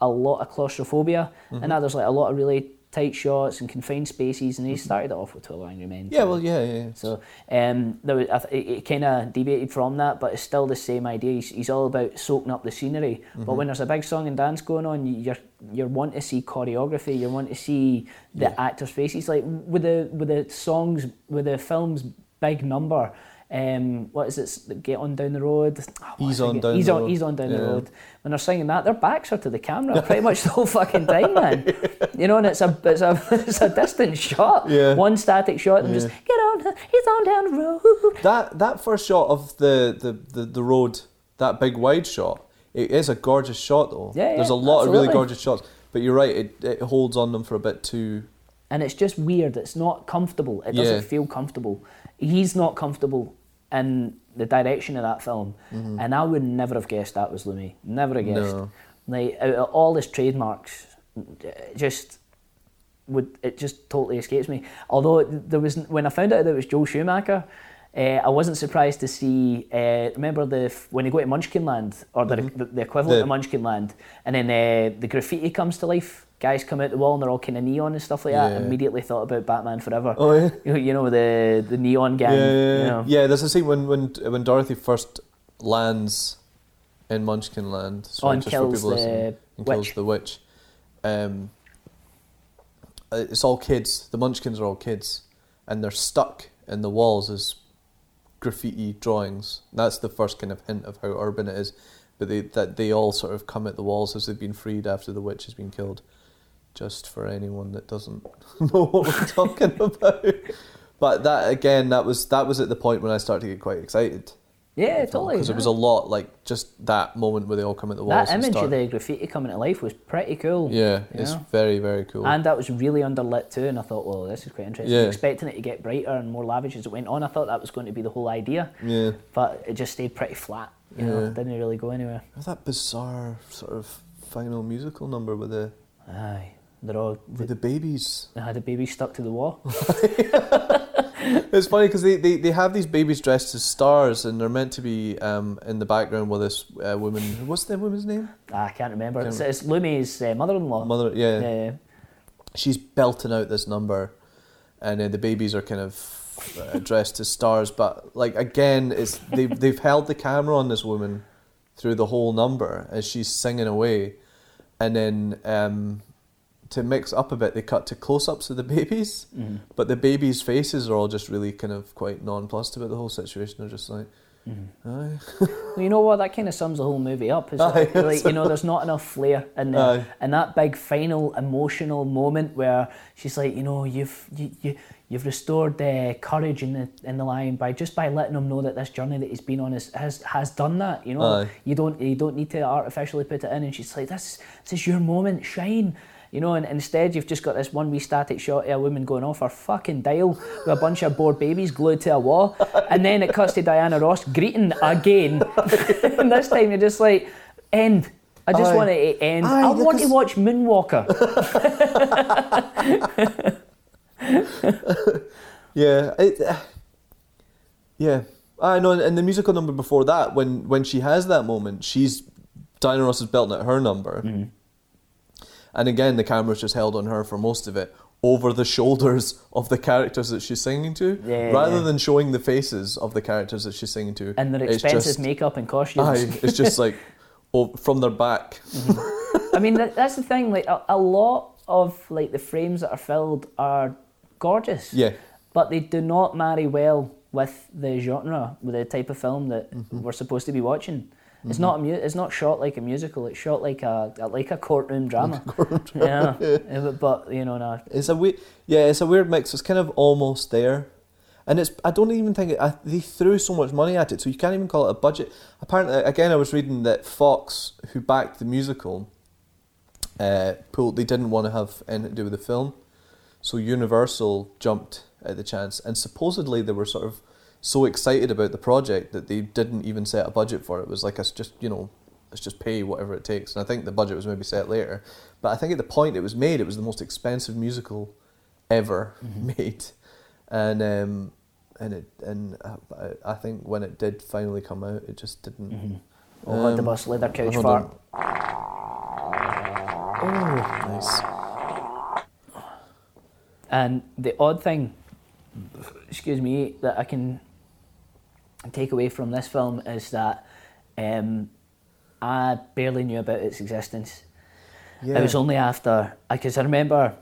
a lot of claustrophobia, Mm-hmm. and now there's like a lot of really tight shots and confined spaces. And he started it off with Twelve Angry Men. Mm-hmm. yeah, well, yeah, yeah. So um, there was, it, it kind of deviated from that, but it's still the same idea. He's, he's all about soaking up the scenery. Mm-hmm. But when there's a big song and dance going on, you- you're you're wanting to see choreography. You want to see the Yeah. actors' faces. Like with the with the songs, with the film's big number. Um, what is it? Get on down the road. Oh, Ease on down Ease the on, road. Ease on down the road. When they're singing that, their backs are to the camera pretty much the whole fucking time, man. You know, and it's a it's a it's a distant shot. Yeah. One static shot, and just get on. He's on down the road. That that first shot of the, the, the, the road, that big wide shot, it is a gorgeous shot though. Yeah, There's yeah, a lot of really gorgeous shots. But you're right, it, it holds on them for a bit too. and it's just weird. It's not comfortable. It doesn't Yeah. feel comfortable. He's not comfortable in the direction of that film, and I would never have guessed that was Lumet. Never have guessed. No. Like out of all his trademarks, just would it just totally escapes me. Although there was when I found out that it was Joel Schumacher. Uh, I wasn't surprised to see. Uh, remember the when you go to Munchkin Land or the, the, the equivalent The- of Munchkin Land, and then uh, the graffiti comes to life. Guys come out the wall and they're all kind of neon and stuff like that. Yeah. Immediately thought about Batman Forever. Oh, yeah. You, you know the the neon gang. Yeah, yeah, you yeah. know. Yeah, there's a scene when, when when Dorothy first lands in Munchkin Land. Oh, and kills the and kills witch. the witch. Um, uh, it's all kids. The Munchkins are all kids, and they're stuck in the walls as graffiti drawings. That's the first kind of hint of how urban it is. But they that they all sort of come at the walls as they've been freed after the witch has been killed. Just for anyone that doesn't know what we're talking about. But that again, that was that was at the point when I started to get quite excited Yeah, totally. because it was a lot like just that moment where they all come at the walls. that and image start. of the graffiti coming to life was pretty cool. yeah, it's know? very very cool. And that was really underlit too, and I thought, well, this is quite interesting. Yeah. Expecting it to get brighter and more lavish as it went on, I thought that was going to be the whole idea, yeah, but it just stayed pretty flat. You know, Yeah. didn't really go anywhere. that bizarre sort of final musical number with the Aye, they're all with the babies. they had a baby stuck to the wall. It's funny because they, they, they have these babies dressed as stars and they're meant to be um, in the background with this uh, woman. What's the woman's name? Ah, I can't remember. Can't It's, it's Lumet's uh, mother-in-law. Mother. Yeah. Yeah, yeah. She's belting out this number, and uh, the babies are kind of uh, dressed as stars. But like again, it's they've they've held the camera on this woman through the whole number as she's singing away, and then um, to mix up a bit, they cut to close-ups of the babies, Mm-hmm. but the babies' faces are all just really kind of quite nonplussed about the whole situation. They're just like, aye. Well, you know what? That kind of sums the whole movie up. Is Aye, that, like you know, there's not enough flair in there, Aye. and that big final emotional moment where she's like, you know, you've you, you you've restored uh, courage in the in the lion by just by letting him know that this journey that he's been on is, has has done that. You know, Aye. you don't you don't need to artificially put it in. And she's like, this this is your moment, shine. You know, and instead you've just got this one wee static shot of a woman going off her fucking dial with a bunch of bored babies glued to a wall, and then it cuts to Diana Ross greeting again, and this time you're just like, end. I just Aye. want it to end. Aye, I want to watch Moonwalker. Yeah, it, uh, yeah. I know, and the musical number before that, when when she has that moment, she's Diana Ross is belting at her number, and again the camera's just held on her for most of it, over the shoulders of the characters that she's singing to, Yeah, rather yeah. than showing the faces of the characters that she's singing to. and their expensive just- makeup and costumes. Aye, it's just like oh, from their back. I mean, that, that's the thing. Like a, a lot of like the frames that are filled are gorgeous. Yeah, but they do not marry well with the genre, with the type of film that Mm-hmm. we're supposed to be watching. It's not a mu- It's not shot like a musical. It's shot like a, like a courtroom drama. yeah, Yeah, but, but you know, no. It's a weird, yeah, it's a weird mix. It's kind of almost there, and it's. I don't even think it, I, they threw so much money at it, so you can't even call it a budget. Apparently, again, I was reading that Fox, who backed the musical, uh, pulled. They didn't want to have anything to do with the film, so Universal jumped at the chance, and supposedly they were sort of so excited about the project that they didn't even set a budget for it. It was like, it's just you know, let's just pay whatever it takes. And I think the budget was maybe set later, but I think at the point it was made, it was the most expensive musical ever made, and um, and it and I, I think when it did finally come out, it just didn't. Oh, had the Um, bus leather couch fart. Oh, nice. And the odd thing, excuse me, that I can take away from this film is that um, I barely knew about its existence. Yeah. It was only after because I remember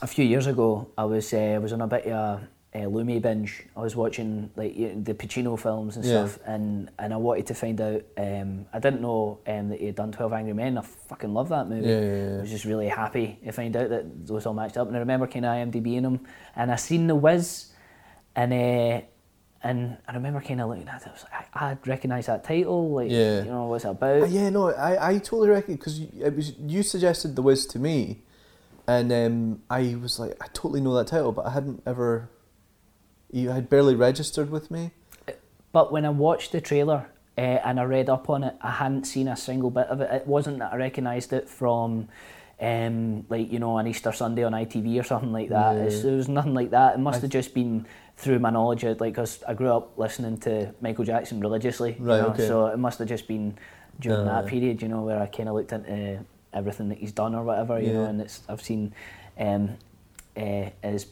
a few years ago I was uh, I was on a bit of a, a Lumet binge. I was watching like you know, the Pacino films and Yeah. stuff, and, and I wanted to find out. Um, I didn't know um, that he had done Twelve Angry Men. I fucking love that movie. Yeah. I was just really happy to find out that those all matched up. And I remember kind of IMDbing them, and I seen The Wiz, and uh, and I remember kind of looking at it. I was like, I, I recognise that title. Like, Yeah. you know what's it about? Uh, yeah, no, I, I totally reckon because it was you suggested the Wiz to me, and um, I was like, I totally know that title, but I hadn't ever. You had barely registered with me. But when I watched the trailer uh, and I read up on it, I hadn't seen a single bit of it. It wasn't that I recognised it from, um, like you know, an Easter Sunday on ITV or something like that. Yeah. It's, there was nothing like that. It must have just been through my knowledge, of, like, because I grew up listening to Michael Jackson religiously. you know, okay. So it must have just been during Uh. that period, you know, where I kind of looked into everything that he's done or whatever, you know, and it's I've seen um, uh, his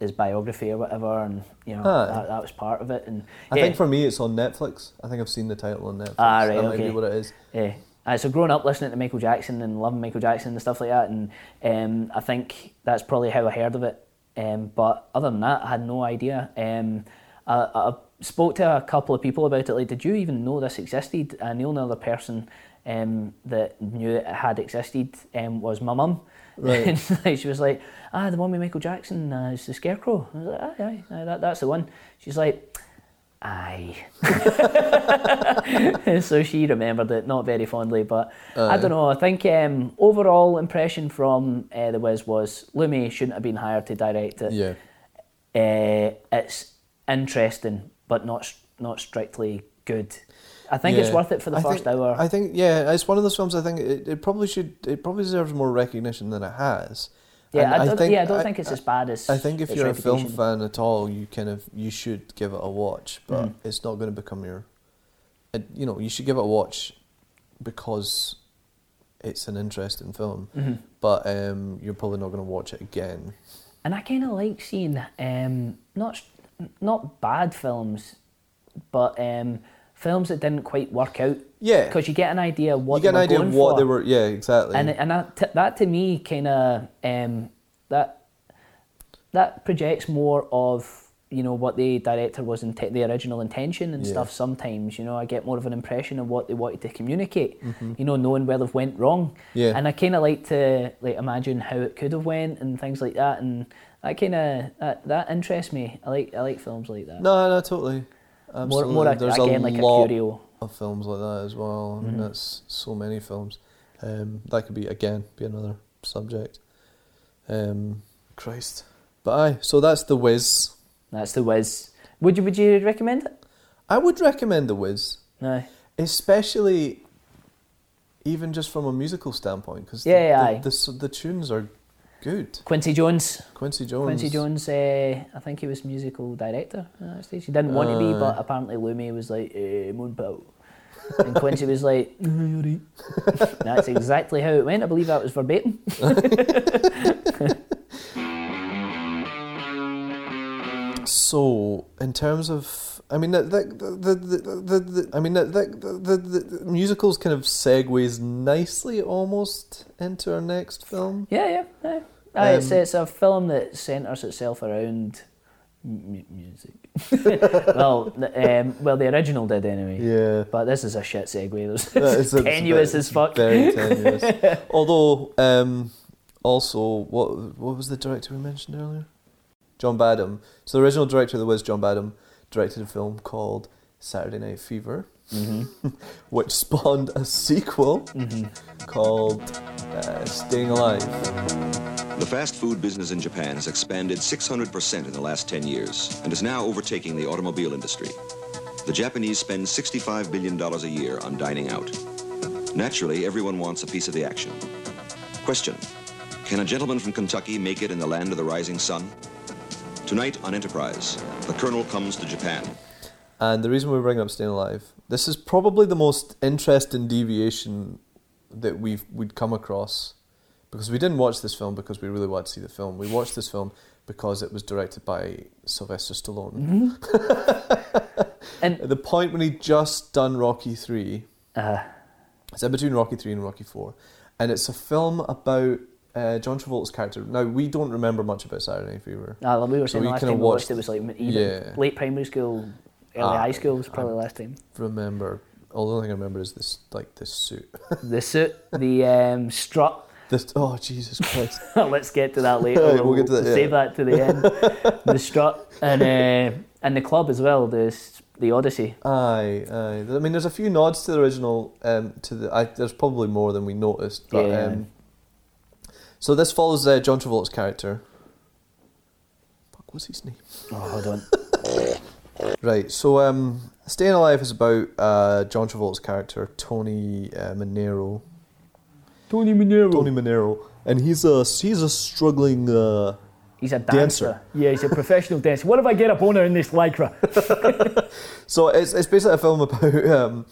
his biography or whatever, and you know Ah. that, that was part of it. And I yeah, think for me it's on Netflix. I think I've seen the title on Netflix. Ah, right, that might okay. be what it is. yeah. Uh, so growing up listening to Michael Jackson and loving Michael Jackson and stuff like that, and um, I think that's probably how I heard of it. Um, but other than that, I had no idea. Um, I, I spoke to a couple of people about it. Like, did you even know this existed? And the only other person um, that knew it had existed um, was my mum. Right. She was like, "Ah, the one with Michael Jackson uh, is the Scarecrow." I was like, "Aye, aye, aye that, that's the one." She's like, "Aye." so she remembered it, not very fondly, but I don't know. I think um, overall impression from uh, the Wiz was Lumet shouldn't have been hired to direct it. Yeah. Uh, it's interesting, but not not strictly good. I think it's worth it for the I first think- hour. I think yeah, it's one of those films. I think it, it probably should. It probably deserves more recognition than it has. Yeah, I don't, yeah, I don't think it's as bad as. I think if you're a film fan at all, you kind of you should give it a watch, but Mhm. it's not going to become your. You know, you should give it a watch because it's an interesting film, Mhm. but um, you're probably not going to watch it again. And I kind of like seeing um, not not bad films, but um, films that didn't quite work out. Yeah. because you get an idea what you get an they were idea of what for. they were. Yeah, exactly. and and that t- that to me kind of um, that that projects more of you know what the director was in the original intention and Yeah. stuff. Sometimes you know I get more of an impression of what they wanted to communicate. You know, knowing where they've went wrong. Mm-hmm. Yeah. and I kind of like to like imagine how it could have went and things like that. And that kind of that, that interests me. I like I like films like that. no, no, totally. More Absolutely. more a- There's again a like lot a curio. of films like that as well. I mean, Mhm. that's so many films. Um, that could be again be another subject. Um, Christ, but aye. So that's the Wiz. That's the Wiz. Would you would you recommend it? I would recommend the Wiz, No. especially even just from a musical standpoint, because Yeah, yeah, the, the, the, the tunes are good. Quincy Jones. Quincy Jones. Quincy Jones, uh, I think he was musical director at that stage. He didn't want to be, but apparently Lumet was like, eh, Moonbow. And Quincy was like, "Eh. That's exactly how it went. I believe that was verbatim. So, in terms of, I mean, the the the, the, the, I mean, the, the, the musicals kind of segues nicely almost into our next film. Yeah, yeah. yeah. Aye, it's, Um, it's a film that centres itself around mu- music. well, um, well, the original did anyway. Yeah. But this is a shit segue. This That is is tenuous it's as fuck. Very tenuous. Although, um, also, what what was the director we mentioned earlier? John Badham. So the original director of The Wiz, John Badham, directed a film called Saturday Night Fever, Mm-hmm. which spawned a sequel called uh, Staying Alive. The fast food business in Japan has expanded 600% in the last 10 years and is now overtaking the automobile industry. The Japanese spend $65 billion a year on dining out. Naturally, everyone wants a piece of the action. Question Can a gentleman from Kentucky make it in the land of the rising sun? Tonight on Enterprise, the Colonel comes to Japan. And the reason we're bringing up Staying Alive, this is probably the most interesting deviation that we've we'd come across, because we didn't watch this film because we really wanted to see the film. We watched this film because it was directed by Sylvester Stallone. And At the point when he'd just done Rocky Three, uh, it's in between Rocky Three and Rocky Four, and it's a film about uh, John Travolta's character. Now we don't remember much about Saturday Fever. ah, we were So saying we last time we watched it was like even Yeah. late primary school, early Ah, high school was probably last time. Remember, all the only thing I remember is this like this suit. The suit, the um, strut. This oh Jesus Christ! Let's get to that later. Right, we'll get to that, Save yeah. that to the end. the strut and uh, and the club as well. The the Odyssey. Aye, aye. I mean, there's a few nods to the original. Um, to the, I, there's probably more than we noticed. But, Yeah. Um, so this follows uh, John Travolta's character. Fuck, what's his name? Oh, hold on. Right. So, um, Staying Alive is about uh, John Travolta's character Tony uh, Manero. Tony Manero. Tony Manero, and he's a he's a struggling. Uh, He's a dancer. Dancer. Yeah, he's a professional dancer. What if I get up on her in this lycra? So it's it's basically a film about um,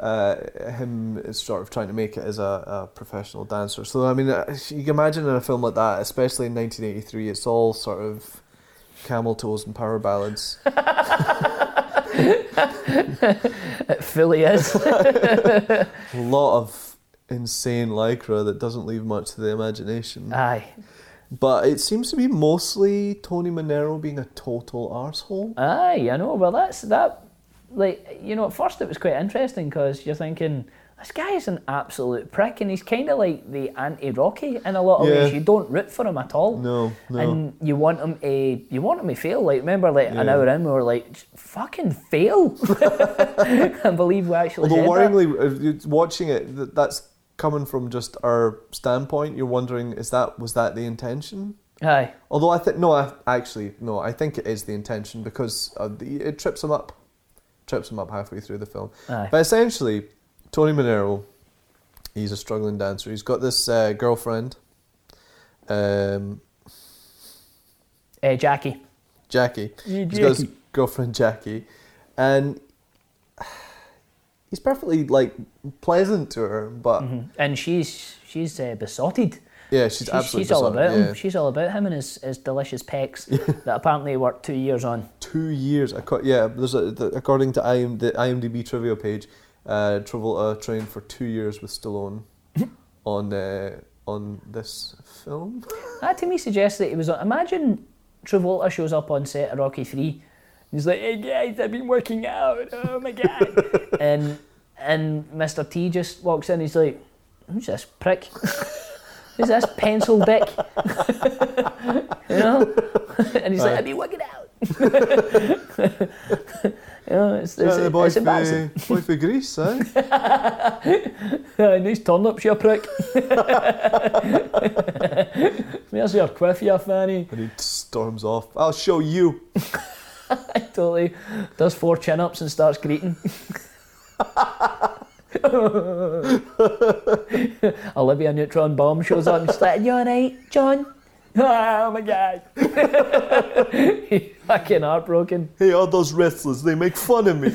uh, him sort of trying to make it as a, a professional dancer. So I mean, uh, you can imagine in a film like that, especially in 1983, it's all sort of camel toes and power ballads. it fully is. a lot of insane lycra that doesn't leave much to the imagination. Aye. But it seems to be mostly Tony Manero being a total arsehole. Aye, I know. Well, that's that. Like, you know, at first it was quite interesting because you're thinking, this guy is an absolute prick, and he's kind of like the anti-Rocky in a lot of Yeah. ways. You don't root for him at all. No, no. And you want him to, you want him to fail. Like, remember, like an hour in, we were like, fucking fail. I believe we actually. Although worryingly, watching it, that's coming from just our standpoint. You're wondering, is that was that the intention? Aye. Although I think no, I, actually no, I think it is the intention because uh, the, it trips him up, trips him up halfway through the film. Aye. But essentially, Tony Manero, he's a struggling dancer. He's got this uh, girlfriend, um, Uh, Jackie. Jackie. Yeah, He's got his girlfriend Jackie, and he's perfectly like pleasant to her, but And she's she's uh, besotted. yeah, she's, She's, absolutely she's all about yeah. him. She's all about him and his, his delicious pecs that apparently worked two years on. two years. Yeah, there's a, the, according to IM, the IMDb trivia page, uh, Travolta trained for two years with Stallone on uh, on this film. That to me suggests that he was. on- Imagine Travolta shows up on set of Rocky Three. He's like, "Hey guys, I've been working out. Oh my god!" and and Mr. T just walks in. He's like, "Who's this prick? Who's this pencil dick?" you know. and he's like, "I've been working out." you know, it's, it's, yeah, the boy it's embarrassing. for, boy for Grease, eh? Uh, nice turnips, you prick. Where's your quiff, you fanny? and he storms off. I'll show you. Totally. Does four chin ups and starts greeting. Olivia Neutron Bomb shows up and she's like, You alright, John? Ah, oh my god. Fucking heartbroken. Hey, all those wrestlers, they make fun of me.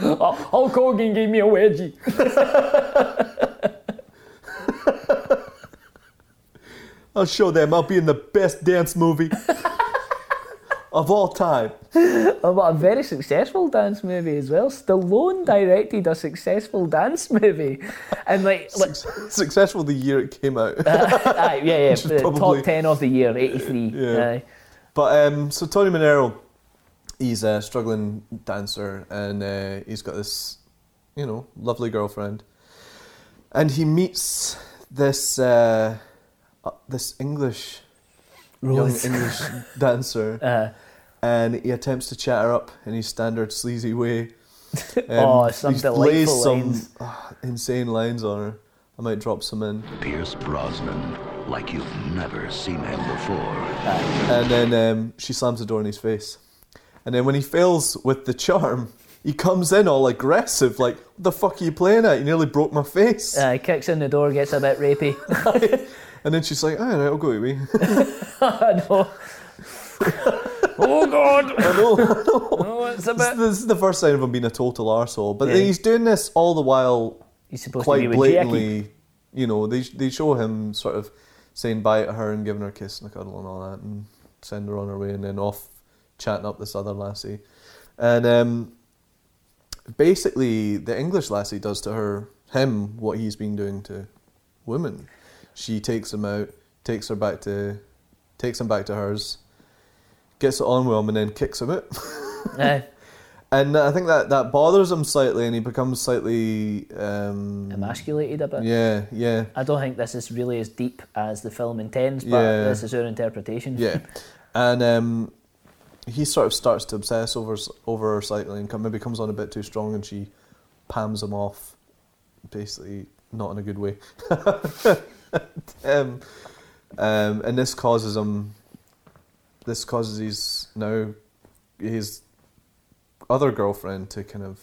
Oh, Hulk Hogan gave me a wedgie. I'll show them. I'll be in the best dance movie of all time. Oh, but a very successful dance movie as well. Stallone directed a successful dance movie. And like, like Successful the year it came out. aye, yeah, yeah, the probably- top 10 of the year, 83. Yeah. Aye. But um, so Tony Manero, he's a struggling dancer, and uh, he's got this, you know, lovely girlfriend, and he meets this uh, uh, this English Rose. young English dancer, Uh, and he attempts to chat her up in his standard sleazy way. Um, Oh, some he delightful lays some lines. ah, insane lines on her. I might drop some in. Pierce Brosnan, like you've never seen him before. And then um, she slams the door in his face. And then when he fails with the charm, he comes in all aggressive, like, what the fuck are you playing at? You nearly broke my face. uh, kicks in the door, gets a bit rapey. and then she's like, all right, I'll go away. I know. oh God! I know, I know. It's a This, bit. this is the first sign of him being a total arsehole. But Yeah. he's doing this all the while He's supposed quite to be with Jackie. blatantly, you know, they, they show him sort of saying bye to her and giving her a kiss and a cuddle and all that and send her on her way and then off chatting up this other lassie. And um, basically, the English lassie does to her, him, what he's been doing to women. She takes him out, takes her back to, takes him back to hers, gets it on with him and then kicks him out. Aye. And I think that, that bothers him slightly, and he becomes slightly. Um, emasculated a bit. Yeah, yeah, I don't think this is really as deep as the film intends, but Yeah. this is our interpretation. yeah. And um, he sort of starts to obsess over over her slightly, and maybe comes on a bit too strong, and she pams him off, basically not in a good way. um, um, and this causes him. This causes his now his other girlfriend to kind of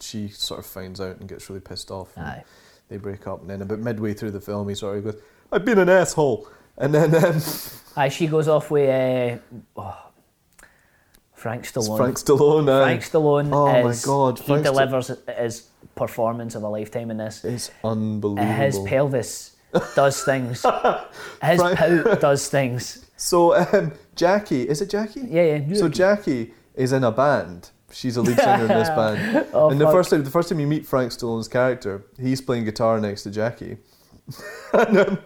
she sort of finds out and gets really pissed off. Aye. They break up, and then about midway through the film, he sort of goes, "I've been an asshole," and then um, Aye, she goes off with uh, oh, Frank Stallone. Frank Stallone. uh, Frank Stallone Oh my God, he Frank Sta- delivers his performance of a lifetime in this. It's unbelievable. His pelvis does things. His Frank- pout does things. So um, Jackie, is it Jackie? Yeah, yeah. So Jackie is in a band, She's a lead singer in this band. Oh, and the fuck. first time, the first time you meet Frank Stallone's character, he's playing guitar next to Jackie. and, um,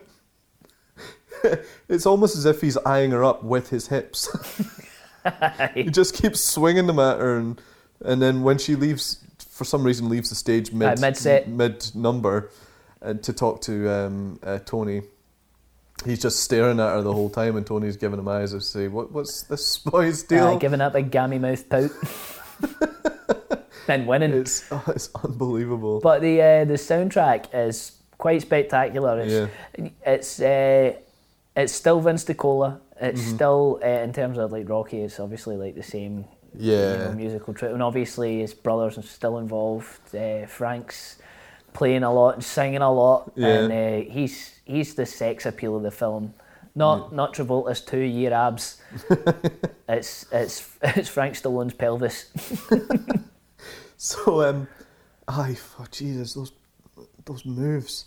it's almost as if he's eyeing her up with his hips. he just keeps swinging them at her, and and then when she leaves, for some reason, leaves the stage mid mid-set. mid number, uh, to talk to um, uh, Tony. He's just staring at her the whole time, and Tony's giving him eyes to say, "What? What's this boy's deal?" Uh, giving up a gammy mouth pout. and winning. It's oh, it's unbelievable. But the uh, the soundtrack is quite spectacular. It's it's uh, it's still Vince DiCola. It's Mm-hmm. still uh, in terms of like Rocky. It's obviously like the same. You Yeah. know, musical trip, and obviously his brothers are still involved. Uh, Frank's playing a lot and singing a lot, Yeah. and uh, he's he's the sex appeal of the film. Not not Travolta's two year abs. it's it's it's Frank Stallone's pelvis. So um, aye, oh, Jesus, those those moves.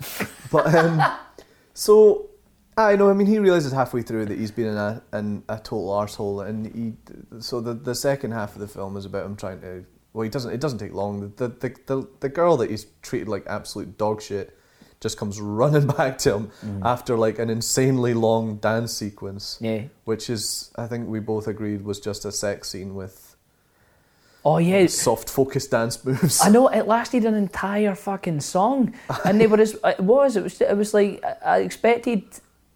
But um, so I know. I mean, he realizes halfway through that he's been in a in a total arsehole, and he. So the the second half of the film is about him trying to. Well, he doesn't. It doesn't take long. The the the, the girl that he's treated like absolute dog shit just comes running back to him mm. after like an insanely long dance sequence. Yeah. Which is, I think we both agreed, was just a sex scene with Oh yeah, um, soft focus dance moves. I know it lasted an entire fucking song, and they were as it was. It was. It was like I expected.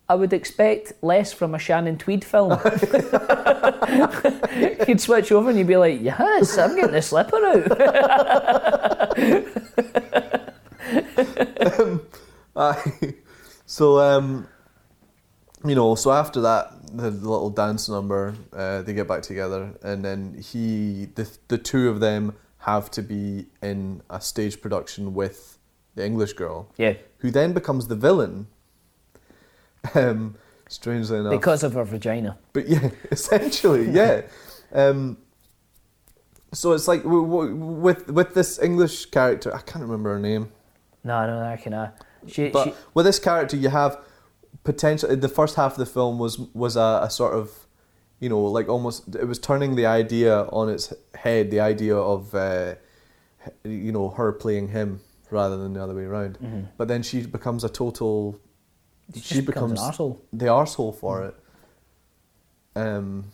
I would expect less from a Shannon Tweed film. you'd switch over and you'd be like, "Yes, I'm getting the slipper out." Aye. so um, you know, so after that, the, the little dance number, uh, they get back together, and then he, the the two of them have to be in a stage production with the English girl, yeah, who then becomes the villain. Um, strangely enough, because of her vagina. but yeah, essentially, yeah. Um, so it's like w- w- with with this English character, I can't remember her name. No, no, I can. Uh, she, But she, with this character, you have potential. The first half of the film was was a, a sort of, you know, like almost it was turning the idea on its head. The idea of, uh, you know, her playing him rather than the other way around. But then she becomes a total. She becomes becomes, an arsehole. the arsehole for it. Um,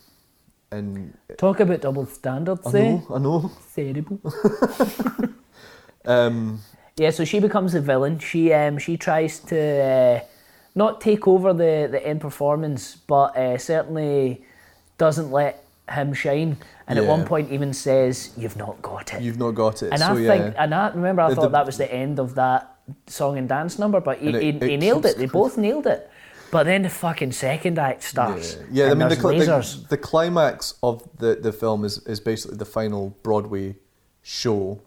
and talk about double standards I know, I know. Terrible. Um, Yeah, so she becomes the villain. She um she tries to uh, not take over the the end performance, but uh, certainly doesn't let him shine. And at one point, even says, "You've not got it." you've not got it. and so I yeah. think, and I remember, I The- thought the- that was the end of that song and dance number, but he, it- he, it he nailed it. They both nailed it. But then the fucking second act starts. Yeah, yeah I mean the, the, the climax of the, the film is, is basically the final Broadway show,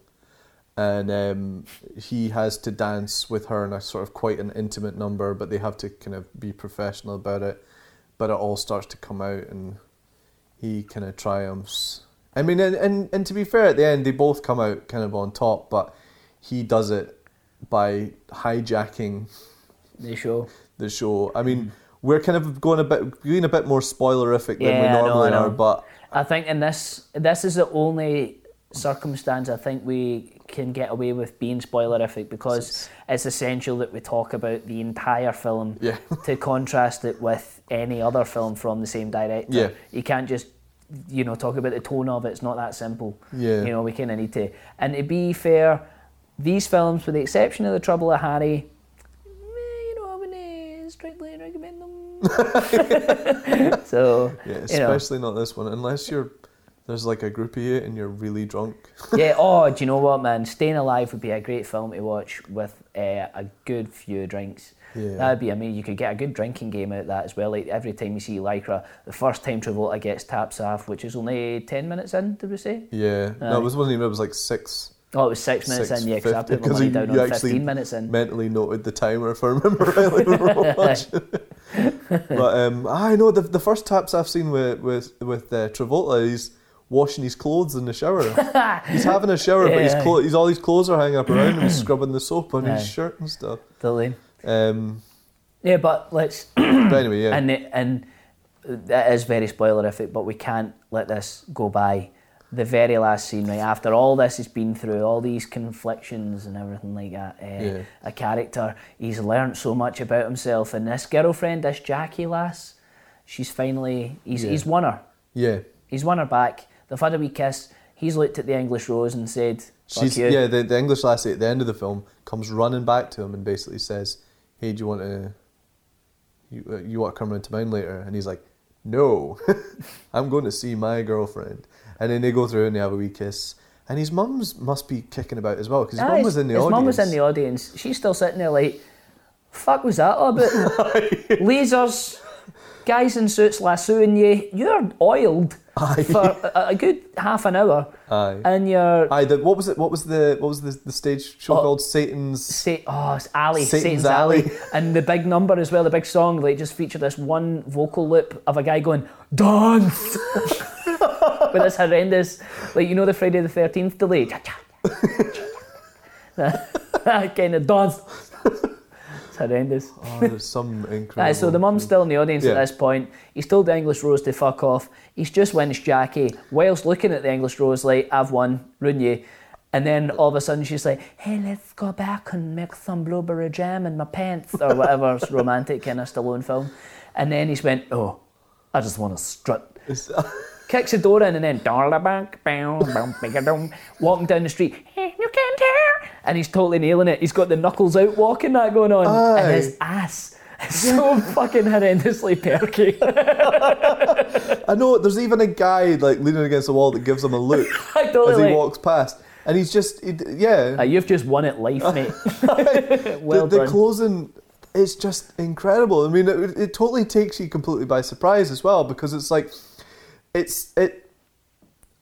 and um, he has to dance with her in a sort of quite an intimate number, but they have to kind of be professional about it. But it all starts to come out, and he kind of triumphs. I mean, and, and and to be fair, at the end they both come out kind of on top, but he does it by hijacking the show. the show. I mean, we're kind of going a bit, being a bit more spoilerific than we Yeah, I know, normally I know. are, but I think in this, this is the only circumstance I think we can get away with being spoilerific because it's essential that we talk about the entire film Yeah. to contrast it with any other film from the same director. Yeah. You can't just, you know, talk about the tone of it. It's not that simple. Yeah. You know, we kind of need to. And to be fair, these films, with the exception of The Trouble of Harry, eh, you know, I wouldn't strictly recommend them. so, yeah, you know. especially not this one, unless you're there's like a group of you and you're really drunk. yeah. Oh, do you know what, man? Staying Alive would be a great film to watch with uh, a good few drinks. Yeah. That'd be. I mean, you could get a good drinking game out of that as well. Like every time you see Lycra, the first time Travolta gets taps off, which is only ten minutes in, did we say? Yeah, no, Aye. it was, wasn't even. It was like six. Oh, it was six minutes six in. Yeah, because I put my money down on actually fifteen minutes in. mentally noted the timer if I remember rightly. when we were watching. but um, I know the the first taps I've seen with with with uh, Travolta, he's washing his clothes in the shower. he's having a shower, but his clo- he's all his clothes are hanging up around him. He's scrubbing the soap on Aye. his shirt and stuff. Totally. Um, Yeah, but let's. but anyway, yeah. And it, and that is very spoilerific, but we can't let this go by the very last scene, right after all this has been through, all these conflictions and everything like that. Uh, Yeah. A character, he's learnt so much about himself, and this girlfriend, this Jackie lass, she's finally he's Yeah. he's won her. Yeah. He's won her back. They've had a wee kiss. He's looked at the English rose and said, She's you. yeah. The, the English lassie at the end of the film comes running back to him and basically says, "Hey, do you want to? You uh, you want to come round to mine later?" And he's like, "No, I'm going to see my girlfriend." And then they go through and they have a wee kiss. And his mum's must be kicking about as well because his Ah, mum was in the his audience. mum was in the audience. She's still sitting there like, fuck was that all about? Lasers, guys in suits lassoing you. You're oiled Aye. for a, a good half an hour. Aye. And you're... Aye, the, what was it? What was the what was the, the stage show Oh. called? Satan's. Sa- oh, it's Ali, Satan's Satan's, Alley. Alley. And the big number as well, the big song, like just featured this one vocal loop of a guy going, Dance! With this horrendous, like, you know, the Friday the 13th delay? that kind of dance. It's horrendous. Oh, there's some incredible. Aye, so the mum's still in the audience Yeah. at this point. He's told the English Rose to fuck off. He's just winched Jackie whilst looking at the English Rose like, I've won, ruin you. And then all of a sudden she's like, hey, let's go back and make some blueberry jam in my pants or whatever romantic kind of Stallone film. And then he's went, oh, I just want to strut. Kicks the door in and then walking down the street. "Hey, You can't hear. And he's totally nailing it. He's got the knuckles out walking that going on. Aye. And his ass is so fucking horrendously perky. I know there's even a guy like leaning against the wall that gives him a look I totally as he like- walks past, and he's just he, yeah. Uh, you've just won at life, mate. well the, the done. closing is just incredible. I mean, it, it totally takes you completely by surprise as well because it's like it's it.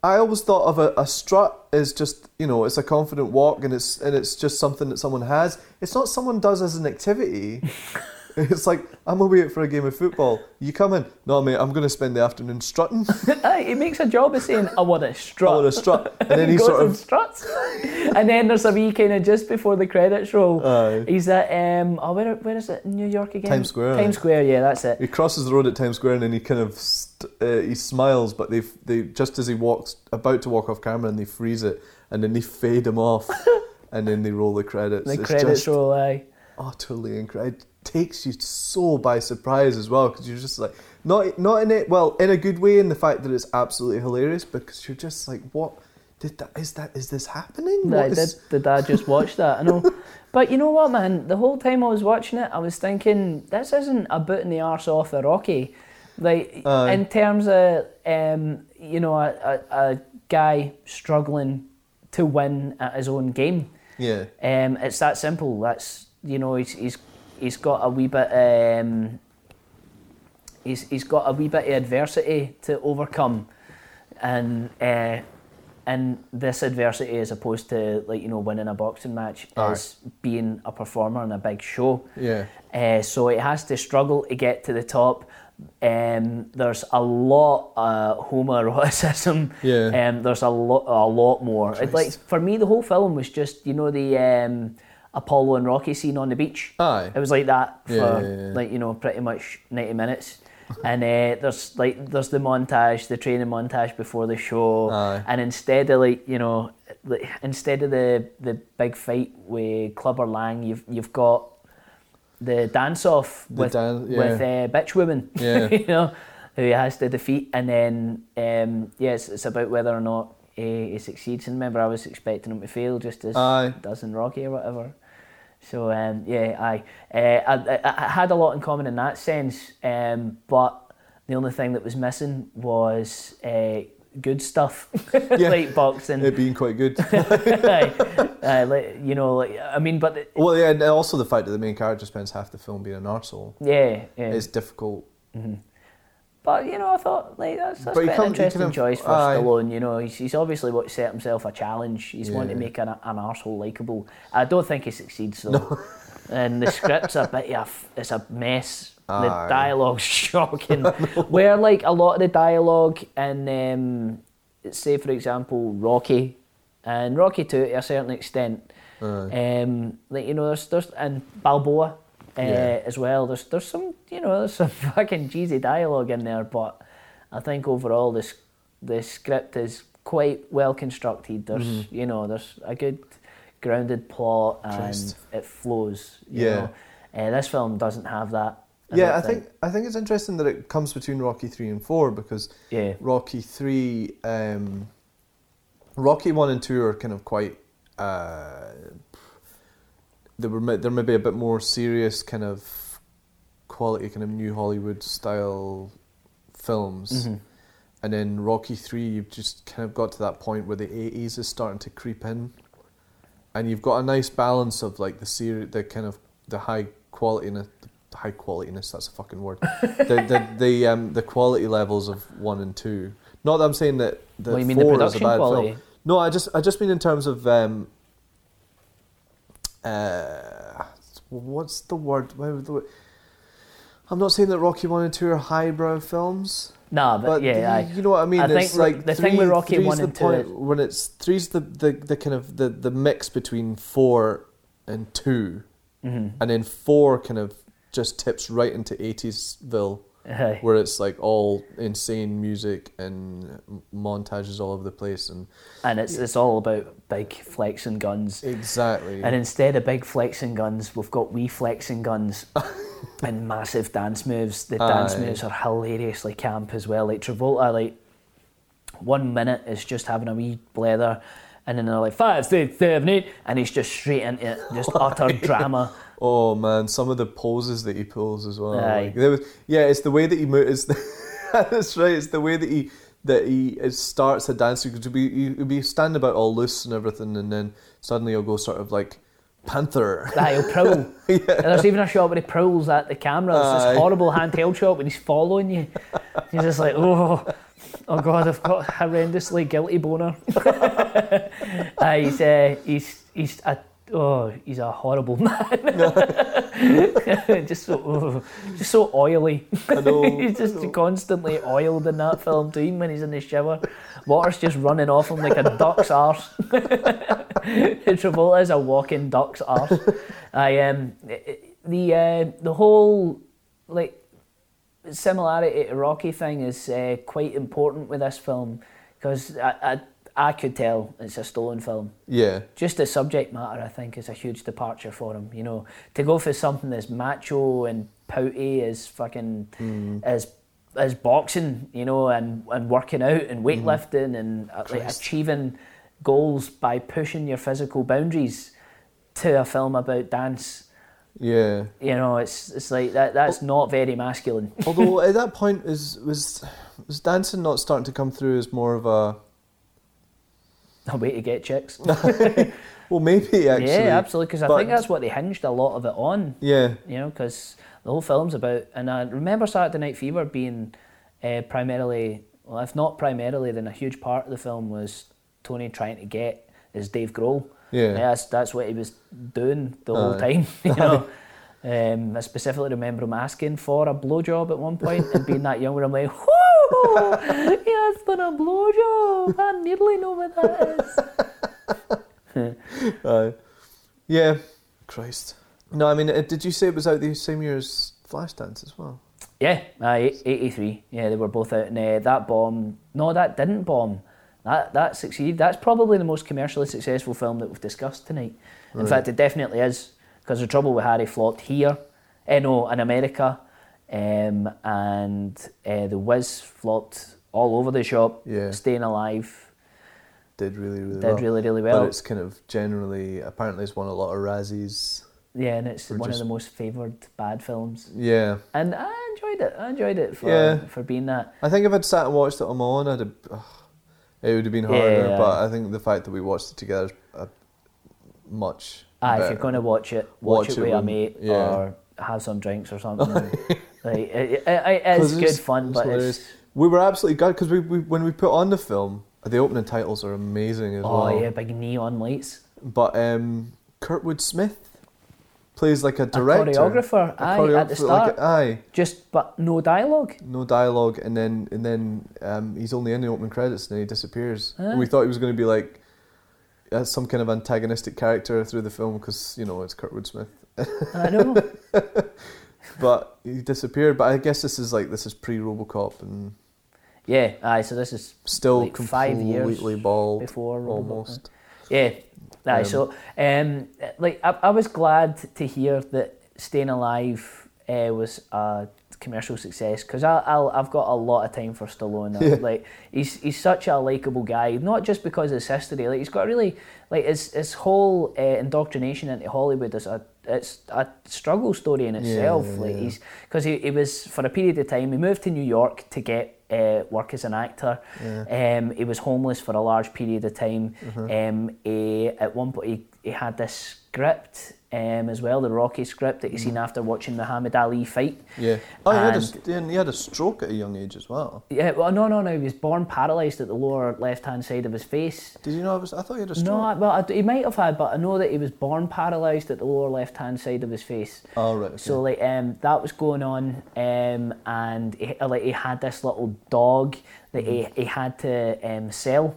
I always thought of a, a strut as just you know it's a confident walk and it's and it's just something that someone has. It's not someone does as an activity. it's like I'm away for a game of football. You come in, no mate. I'm going to spend the afternoon strutting. Aye, he makes a job of saying, I want to strut. I want to strut, and then he goes sort and of struts. and then there's a wee kind of just before the credits roll. Aye. He's at um oh where where is it? New York again? Times Square, Times. Square, yeah, that's it. He crosses the road at Times Square and then he kind of st- uh, he smiles, but they they just as he walks about to walk off camera and they freeze it and then they fade him off and then they roll the credits. The it's credits just roll, aye. utterly incredible. Takes you so by surprise as well because you're just like not not in it well in a good way in the fact that it's absolutely hilarious because you're just like what did that is that is this happening? Aye, What did, is- did I just watch that? I know. But you know what, man? The whole time I was watching it, I was thinking, this isn't a boot in the arse off the Rocky. Like, Aye. in terms of, um, you know, a, a, a guy struggling to win at his own game. yeah Um, it's that simple. That's, you know, he's, he's, he's got a wee bit, um, he's, he's got a wee bit of adversity to overcome. And, uh, and this adversity as opposed to like you know winning a boxing match Aye. is being a performer in a big show yeah uh, so it has to struggle to get to the top um, there's a lot of homoeroticism Yeah. um, there's a lot a lot more It, like for me the whole film was just you know the um, Apollo and Rocky scene on the beach Aye. it was like that for Yeah, yeah, yeah. like you know pretty much 90 minutes and uh, there's like there's the montage the training montage before the show Aye. and instead of like you know like, instead of the the big fight with Clubber Lang you've you've got the dance off with dan- with uh, bitch Woman, Yeah. you know who he has to defeat and then um, yes it's about whether or not he, he succeeds and remember I was expecting him to fail just as Aye. does in Rocky or whatever so um, yeah. Uh, I, I, I had a lot in common in that sense, um, but the only thing that was missing was uh, good stuff, like boxing. it being quite good. Aye, like, you know, like, I mean, but it- well, yeah, and also the fact that the main character spends half the film being an arsehole yeah, yeah. is difficult. But you know, I thought like that's, that's quite an interesting of- choice for aye. Stallone. You know, he's, he's obviously what set himself a challenge. He's wanting to make an, an arsehole likable. I don't think he succeeds though. And the script's a bit of it's a mess. The Aye. dialogue's shocking. Where like a lot of the dialogue in, um, say for example, Rocky, and Rocky Two to a certain extent, um, like you know, there's there's and Balboa. Uh, Yeah. as well. There's there's some you know there's some fucking cheesy dialogue in there, but I think overall this the script is quite well constructed. There's you know there's a good grounded plot and it flows. You Yeah. Know? Uh, this film doesn't have that. yeah, don't I think I think it's interesting that it comes between Rocky three and four because Yeah. Rocky three, um, Rocky one and two are kind of quite. Uh, they were ma- they're maybe a bit more serious kind of quality kind of new Hollywood style films. Mhm. And then Rocky three, you've just kind of got to that point where the eighties is starting to creep in, and you've got a nice balance of like the seri- the kind of the high quality and the high qualityness. That's a fucking word. the the the um the quality levels of one and two. Not that I'm saying that the Well, you mean the four is a bad quality? film. No, I just I just mean in terms of um. Uh, what's the word? Why would the word- I'm not saying that Rocky one and two are highbrow films. Nah, but, But yeah, you, aye. you know what I mean. I think it's like the thing with Rocky one the and two is- when it's three's the, the, the kind of the, the mix between four and 2 Mm-hmm. and then four kind of just tips right into eightiesville, Aye. where it's like all insane music and montages all over the place and and it's it's all about big flexing guns. exactly. And instead of big flexing guns, we've got wee flexing guns and massive dance moves. The dance Aye. moves are hilariously camp as well. Like Travolta, like one minute is just having a wee blather and then they're like five, six, seven, eight, and he's just straight into it, just utter drama. Oh man, some of the poses that he pulls as well. Aye. Like, there was, yeah, it's the way that he moves. That's right. It's the way that he that he it starts a dance. You could be you be standing about all loose and everything, and then suddenly he'll go sort of like panther. Aye, he'll prowl. And there's even a shot where he prowls at the camera. It's Aye. this horrible handheld shot when he's following you. You're just like, oh, oh god, I've got a horrendously guilty boner. Aye, he's, uh, he's, he's a, oh, he's a horrible man. just so, oh, just so oily. I know, he's just constantly oiled in that film too. even When he's in the shower, water's just running off him like a duck's arse. Travolta is a walking duck's arse. I um the uh, the whole like similarity to Rocky thing is uh, quite important with this film because I, I I could tell it's a Stallone film. Yeah, Just the subject matter, I think, is a huge departure for him. You know, to go for something as macho and pouty as fucking as as boxing, you know, and and working out and weightlifting and uh, like achieving goals by pushing your physical boundaries to a film about dance. yeah. You know, it's it's like that. That's not very masculine. Although at that point is was was dancing not starting to come through as more of a a way to get chicks. well maybe actually yeah, absolutely. Because I think that's what they hinged a lot of it on. yeah you know, because the whole film's about. And I remember Saturday Night Fever being uh, primarily, well, if not primarily, then a huge part of the film was Tony trying to get is Dave Grohl. Yeah. that's that's what he was doing the whole time. You know, um, I specifically remember him asking for a blowjob at one point and being that young, where I'm like, "Whoo, he asked for a blowjob. I nearly know what that is." Aye. yeah Christ no I mean uh, did you say it was out the same year as Flashdance as well Yeah, aye, 83. Yeah, they were both out. And uh, that bomb, no, that didn't bomb. That that succeeded. That's probably the most commercially successful film that we've discussed tonight. In fact, it definitely is. Because the trouble with Harry flopped here, eh, no, in America, um, and uh, the Wiz flopped all over the shop. Yeah. Staying Alive did really really did well really really well. but it's kind of generally apparently it's won a lot of Razzies yeah, and it's one just- of the most favoured bad films. yeah And I enjoyed it. I enjoyed it for Yeah. for being that. I think if I'd sat and watched it on my own I'd have, ugh, it would have been harder Yeah. but I think the fact that we watched it together is uh, much Ah, if you're going to watch it, watch, Watch it it with a mate yeah. or have some drinks or something. like, it, it, it, it's good fun, it's but hilarious. it's we were absolutely gutted because we, we when we put on the film the opening titles are amazing as well. oh well yeah, big neon lights. But um, Kurtwood Smith plays like a director, a choreographer, A aye, at the choreographer, like start. aye, Just but no dialogue. no dialogue, and then and then um, he's only in the opening credits, and then he disappears. Aye. And we thought he was going to be like uh, some kind of antagonistic character through the film because you know it's Kurtwood Smith, I know. but he disappeared. But I guess this is like this is pre RoboCop, and Yeah, aye. So this is Still like five years completely bald, before Robocop. almost. Yeah, aye. Um, so um, like I, I was glad to hear that Staying Alive uh, was a commercial success because I I'll, I've got a lot of time for Stallone. Yeah. Like he's he's such a likable guy, not just because of his history. Like he's got really like his his whole uh, indoctrination into Hollywood is a it's a struggle story in itself. yeah, like yeah. he's because he, he was for a period of time he moved to New York to get uh, work as an actor. Um, he was homeless for a large period of time. Um, he, at one point he, he had this script um, as well, the Rocky script that you seen after watching Muhammad Ali fight. Yeah. Oh, he had, a, And- st- and he had a stroke at a young age as well. Yeah, well, no, no, no. He was born paralysed at the lower left-hand side of his face. Did you know? It was, I thought he had a stroke. No, well, I- he might have had, but I know that he was born paralysed at the lower left-hand side of his face. Oh, right. Okay. So like um, that was going on, um, and he, like he had this little dog that he, he had to um, sell.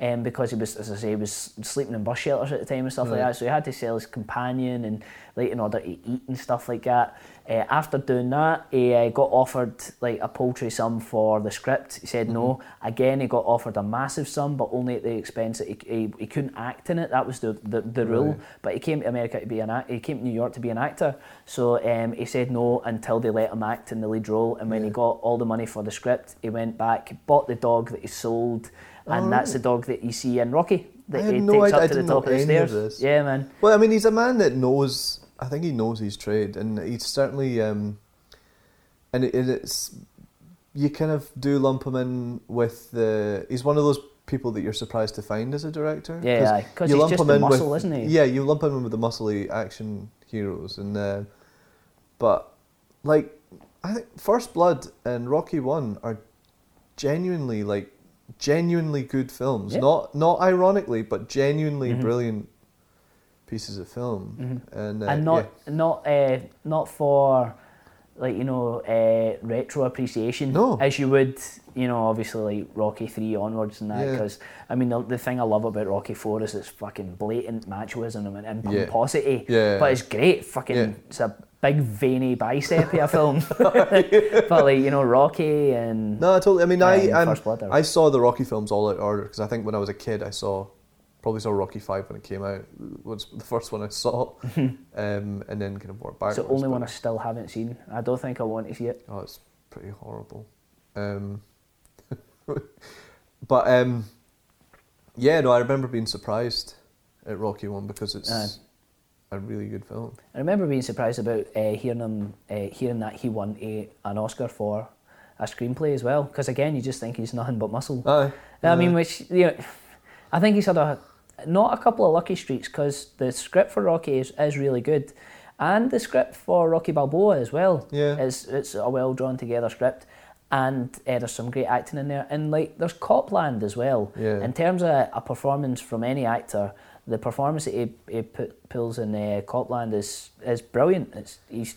Um, because he was, as I say, he was sleeping in bus shelters at the time and stuff like that. So he had to sell his companion and like in order to eat and stuff like that. Uh, after doing that, he uh, got offered like a paltry sum for the script. He said no. Again, he got offered a massive sum, but only at the expense that he, he, he couldn't act in it. That was the the, the rule. But he came to America to be an act. He came to New York to be an actor. So um, he said no until they let him act in the lead role. And when he got all the money for the script, he went back, bought the dog that he sold, and that's the dog that you see in Rocky that he no takes I up to the top of the any of stairs. Yeah, man. Well, I mean, he's a man that knows. I think he knows his trade, and he's certainly. Um, and it, it's you kind of do lump him in with the. He's one of those people that you're surprised to find as a director. Yeah, aye, 'cause you he's lump just him in muscle, with, isn't he? Yeah, you lump him in with the muscly action heroes, and uh, but like I think First Blood and Rocky One are genuinely like genuinely good films. Yeah. Not not ironically, but genuinely brilliant pieces of film. And, uh, and not not uh, not for like you know uh, retro appreciation No. as you would you know obviously like Rocky three onwards and that Yeah. because I mean the, the thing I love about Rocky four is its fucking blatant machoism and, and Yeah. pomposity Yeah. but it's great fucking Yeah. it's a big veiny bicep a film but like you know Rocky and No, I totally. I mean, I Um, Blood I saw the Rocky films all out of order because I think when I was a kid, I saw probably saw Rocky Five when it came out. Was the first one I saw, um, and then kind of worked backwards. it's the only one I still haven't seen I don't think I want to see it Oh, it's pretty horrible. Um, but um, yeah, no, I remember being surprised at Rocky One because it's Aye. A really good film. I remember being surprised about uh, hearing him, uh, hearing that he won a, an Oscar for a screenplay as well. Because again, you just think he's nothing but muscle. Aye, I mean, which you know, I think he's had a not a couple of lucky streaks because the script for Rocky is, is really good, and the script for Rocky Balboa as well. Yeah. is it's a well drawn together script. And uh, there's some great acting in there, and like there's Copland as well. Yeah. In terms of a performance from any actor, the performance that he, he put, pulls in uh, Copland is is brilliant. It's he's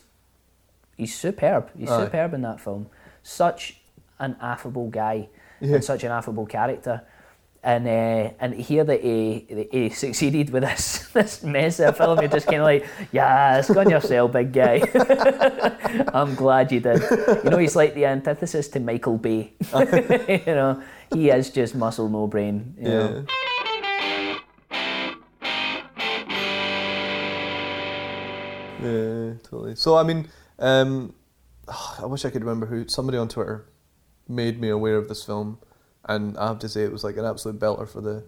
he's superb. He's Aye. superb in that film. Such an affable guy Yeah. and such an affable character. And uh, and hear that he, that he succeeded with this this mess of film, you're just kind of like, yeah, it's on yourself, big guy. I'm glad you did. You know, he's like the antithesis to Michael Bay. you know, he is just muscle, no brain. You know? Yeah, totally. So I mean, um, I wish I could remember who. Somebody on Twitter made me aware of this film, and I have to say it was like an absolute belter for the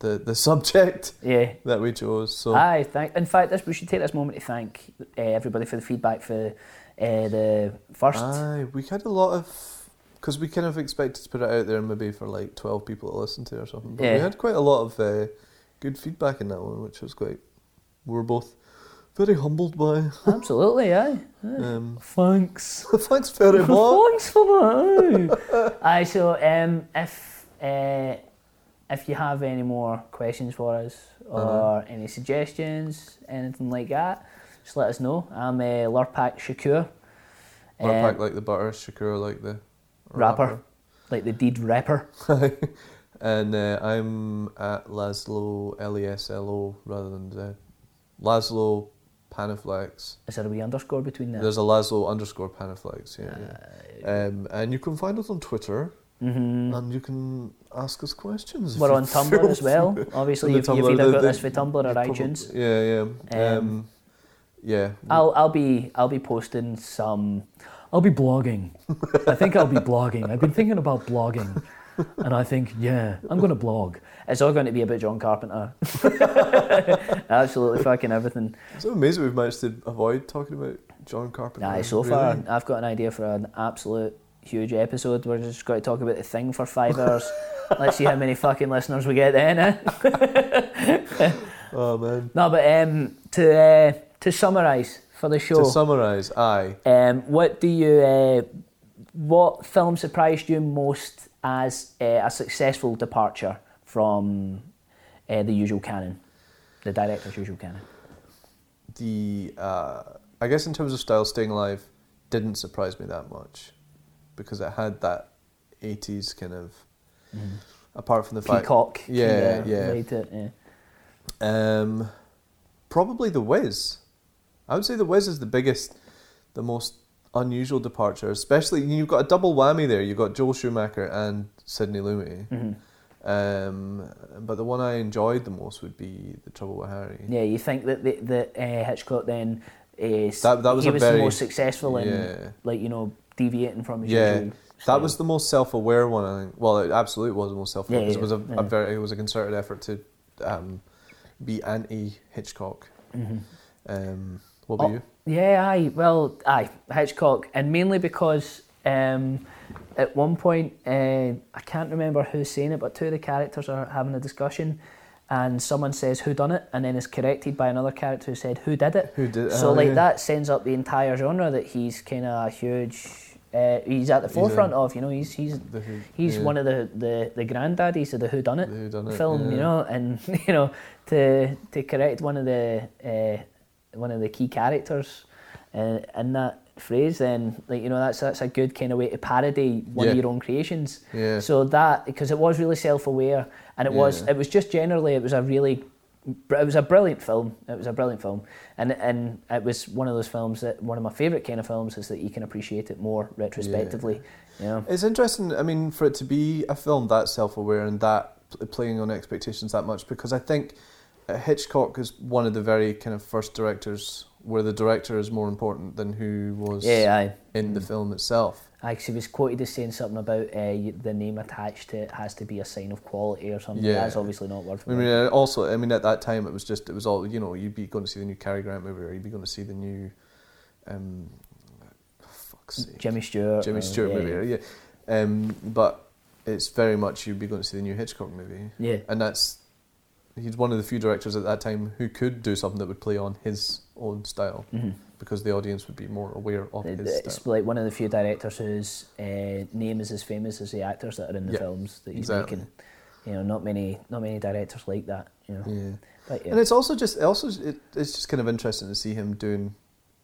the the subject Yeah. that we chose. So Aye, thank. In fact, this, we should take this moment to thank uh, everybody for the feedback for uh, the first. aye, we had a lot of because we kind of expected to put it out there maybe for like twelve people to listen to or something. But we had quite a lot of uh, good feedback in that one, which was quite. We were both very humbled by. Absolutely, aye. Um, Thanks. thanks very much. Thanks for that. aye, so um, if uh, if you have any more questions for us or Uh-huh. any suggestions, anything like that, just let us know. I'm uh, Lurpak Shakur. Lurpak um, like the butter, Shakur like the rapper, like the deed rapper. rapper. and uh, I'm at Laszlo L E S L O rather than Z. Laszlo Panaflex. Is there a wee underscore between there? There's a Laszlo underscore Panaflex. Yeah, yeah. Um, and you can find us on Twitter and you can ask us questions. We're on Tumblr as well. Obviously, you've, the you've Tumblr, either the- got the- this for Tumblr or Probably- iTunes. Yeah, yeah. Um, Um, yeah. I'll I'll be I'll be posting some. I'll be blogging. I think I'll be blogging. I've been thinking about blogging, and I think yeah, I'm going to blog. It's all going to be about John Carpenter. Absolutely fucking everything. It's amazing we've managed to avoid talking about John Carpenter. Aye, so really. far I've got an idea for an absolute huge episode. We're just going to talk about the thing for five hours. Let's see how many fucking listeners we get then. Eh? Oh man. No, but um, to uh, to summarise for the show. To summarise, aye. Um, what do you? Uh, what film surprised you most as uh, a successful departure from uh, the usual canon, the director's usual canon? The uh, I guess in terms of style, Staying Alive didn't surprise me that much because it had that '80s kind of. Apart from the fact, Peacock. yeah, yeah. laid it, yeah. Um, probably The Wiz. I would say The Wiz is the biggest, the most unusual departure. Especially you've got a double whammy there. You've got Joel Schumacher and Sidney Lumet. Mm-hmm. Um, but the one I enjoyed the most would be The Trouble with Harry. Yeah, you think that the, that uh, Hitchcock then is That- that was he a was very- the most successful in yeah. like you know deviating from his Yeah, usual that was the most self-aware one. I think. Well, it absolutely was the most self-aware. Yeah, because It was a, yeah. a very, it was a concerted effort to um, be anti-Hitchcock. Um, what about Oh, you? Yeah, aye. Well, aye, Hitchcock, and mainly because um, at one point uh, I can't remember who's saying it, but two of the characters are having a discussion, and someone says who done it, and then is corrected by another character who said who did it. Who did- So oh, like yeah. that sends up the entire genre that he's kind of a huge. Uh, he's at the forefront a- of, you know, he's he's Who- he's yeah. one of the, the, the granddaddies of the Who Done It film, you know, and you know to to correct one of the uh, one of the key characters uh, in that phrase, then like you know that's that's a good kind of way to parody one of your own creations. Yeah. So that because it was really self aware, and it was it was just generally it was a really it was a brilliant film. It was a brilliant film, and and it was one of those films that one of my favourite kind of films is that you can appreciate it more retrospectively. You know. It's interesting. I mean, for it to be a film that self-aware and that playing on expectations that much, because I think Hitchcock is one of the very kind of first directors where the director is more important than who was Yeah, aye. in the film itself. Actually, he was quoted as saying something about uh, the name attached to it has to be a sign of quality or something. Yeah. That's obviously not word for I mean, word. uh, also, I mean, at that time, it was just, it was all, you know, you'd be going to see the new Cary Grant movie, or you'd be going to see the new, um, fuck's sake, Jimmy Stewart. Jimmy uh, Stewart yeah, movie, yeah. Um, but it's very much you'd be going to see the new Hitchcock movie, Yeah. and that's he's one of the few directors at that time who could do something that would play on his own style, because the audience would be more aware of It- his It's style. like one of the few directors whose uh, name is as famous as the actors that are in the Yeah, films that he's exactly. making. You know, not many, not many directors like that. You know, Yeah. but yeah, And it's also just also it, it's just kind of interesting to see him doing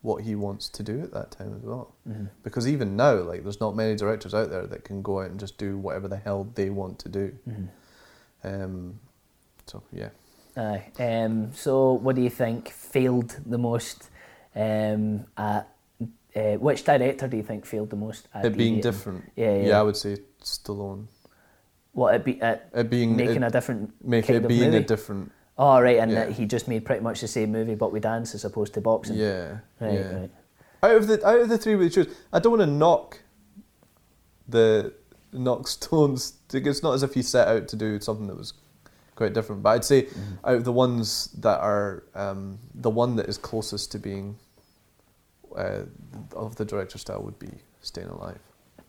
what he wants to do at that time as well. Mm-hmm. Because even now, like, there's not many directors out there that can go out and just do whatever the hell they want to do. Mm-hmm. Um, so yeah, Aye. Um, so, what do you think failed the most? Um, at uh, which director do you think failed the most? At it being different. Yeah, yeah. yeah. I would say Stallone. What it be at It being making it, a different make it being a different. Oh right, and Yeah. that he just made pretty much the same movie, but with dance as opposed to boxing. Yeah, Right, yeah. right. Out of the out of the three we choose, I don't want to knock the knock Stones. It's not as if he set out to do something that was quite different. But I'd say Mm-hmm. out of the ones that are um, the one that is closest to being uh, of the director style would be Staying Alive.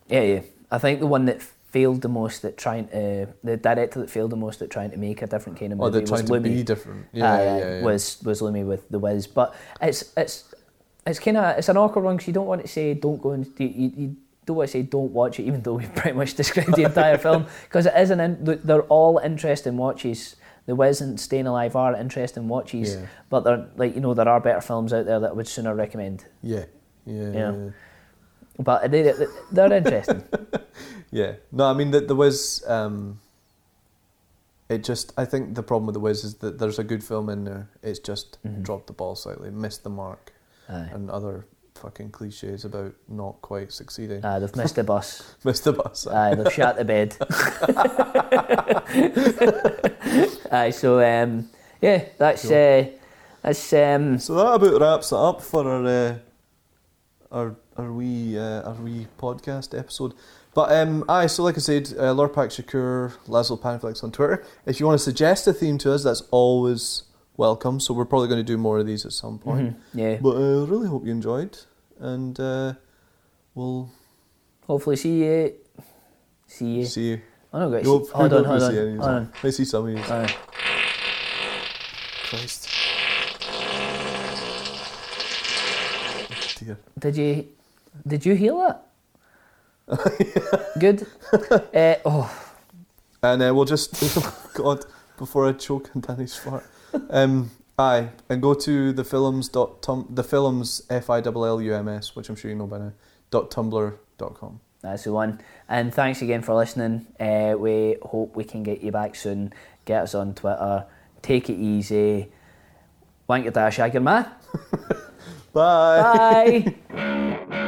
Yeah, yeah. I think the one that failed the most at trying to, the director that failed the most at trying to make a different kind of Or movie trying was be different. Yeah, Aye, yeah, yeah. Was was Lumet with the Wiz, but it's it's it's kind of it's an awkward one because you don't want to say don't go and you, you, you don't want to say don't watch it, even though we've pretty much described the entire film because it is an in, they're all interesting watches. The Wiz and Staying Alive are interesting watches, Yeah. but they're like you know there are better films out there that I would sooner recommend. yeah, yeah, Yeah. yeah. But they, they they're interesting. Yeah. No, I mean the the Wiz. Um, it just, I think the problem with the Wiz is that there's a good film in there. It's just dropped the ball slightly, missed the mark, Aye. and other fucking cliches about not quite succeeding. Uh, they've missed the bus. Missed the bus. Aye, they've shot the bed. Aye, so um, yeah, that's uh, that's um, So that about wraps it up for our uh, our our wee uh, our wee podcast episode. But um, aye, so like I said, uh, Lurpak Shakur, Laszlo Panaflex on Twitter. If you want to suggest a theme to us, that's always welcome. So we're probably going to do more of these at some point. yeah. But I uh, really hope you enjoyed, and uh, we'll Hopefully, see you. See you. see you. Oh no, guys. You'll Hold on, hold on, hold on. I see some of you. Aye. Christ. Dear. Did you did you hear that? Good. uh, oh, And uh, we'll just, God, before I choke on Danny's fart. Um, aye, and go to the Fillums dot tum, the Fillums F I L L U M S, which I'm sure you know by now. dot tumblr dot com. that's the one. And thanks again for listening. Uh, we hope we can get you back soon. Get us on Twitter. Take it easy. Wank your dash, shag your man. Bye. Bye.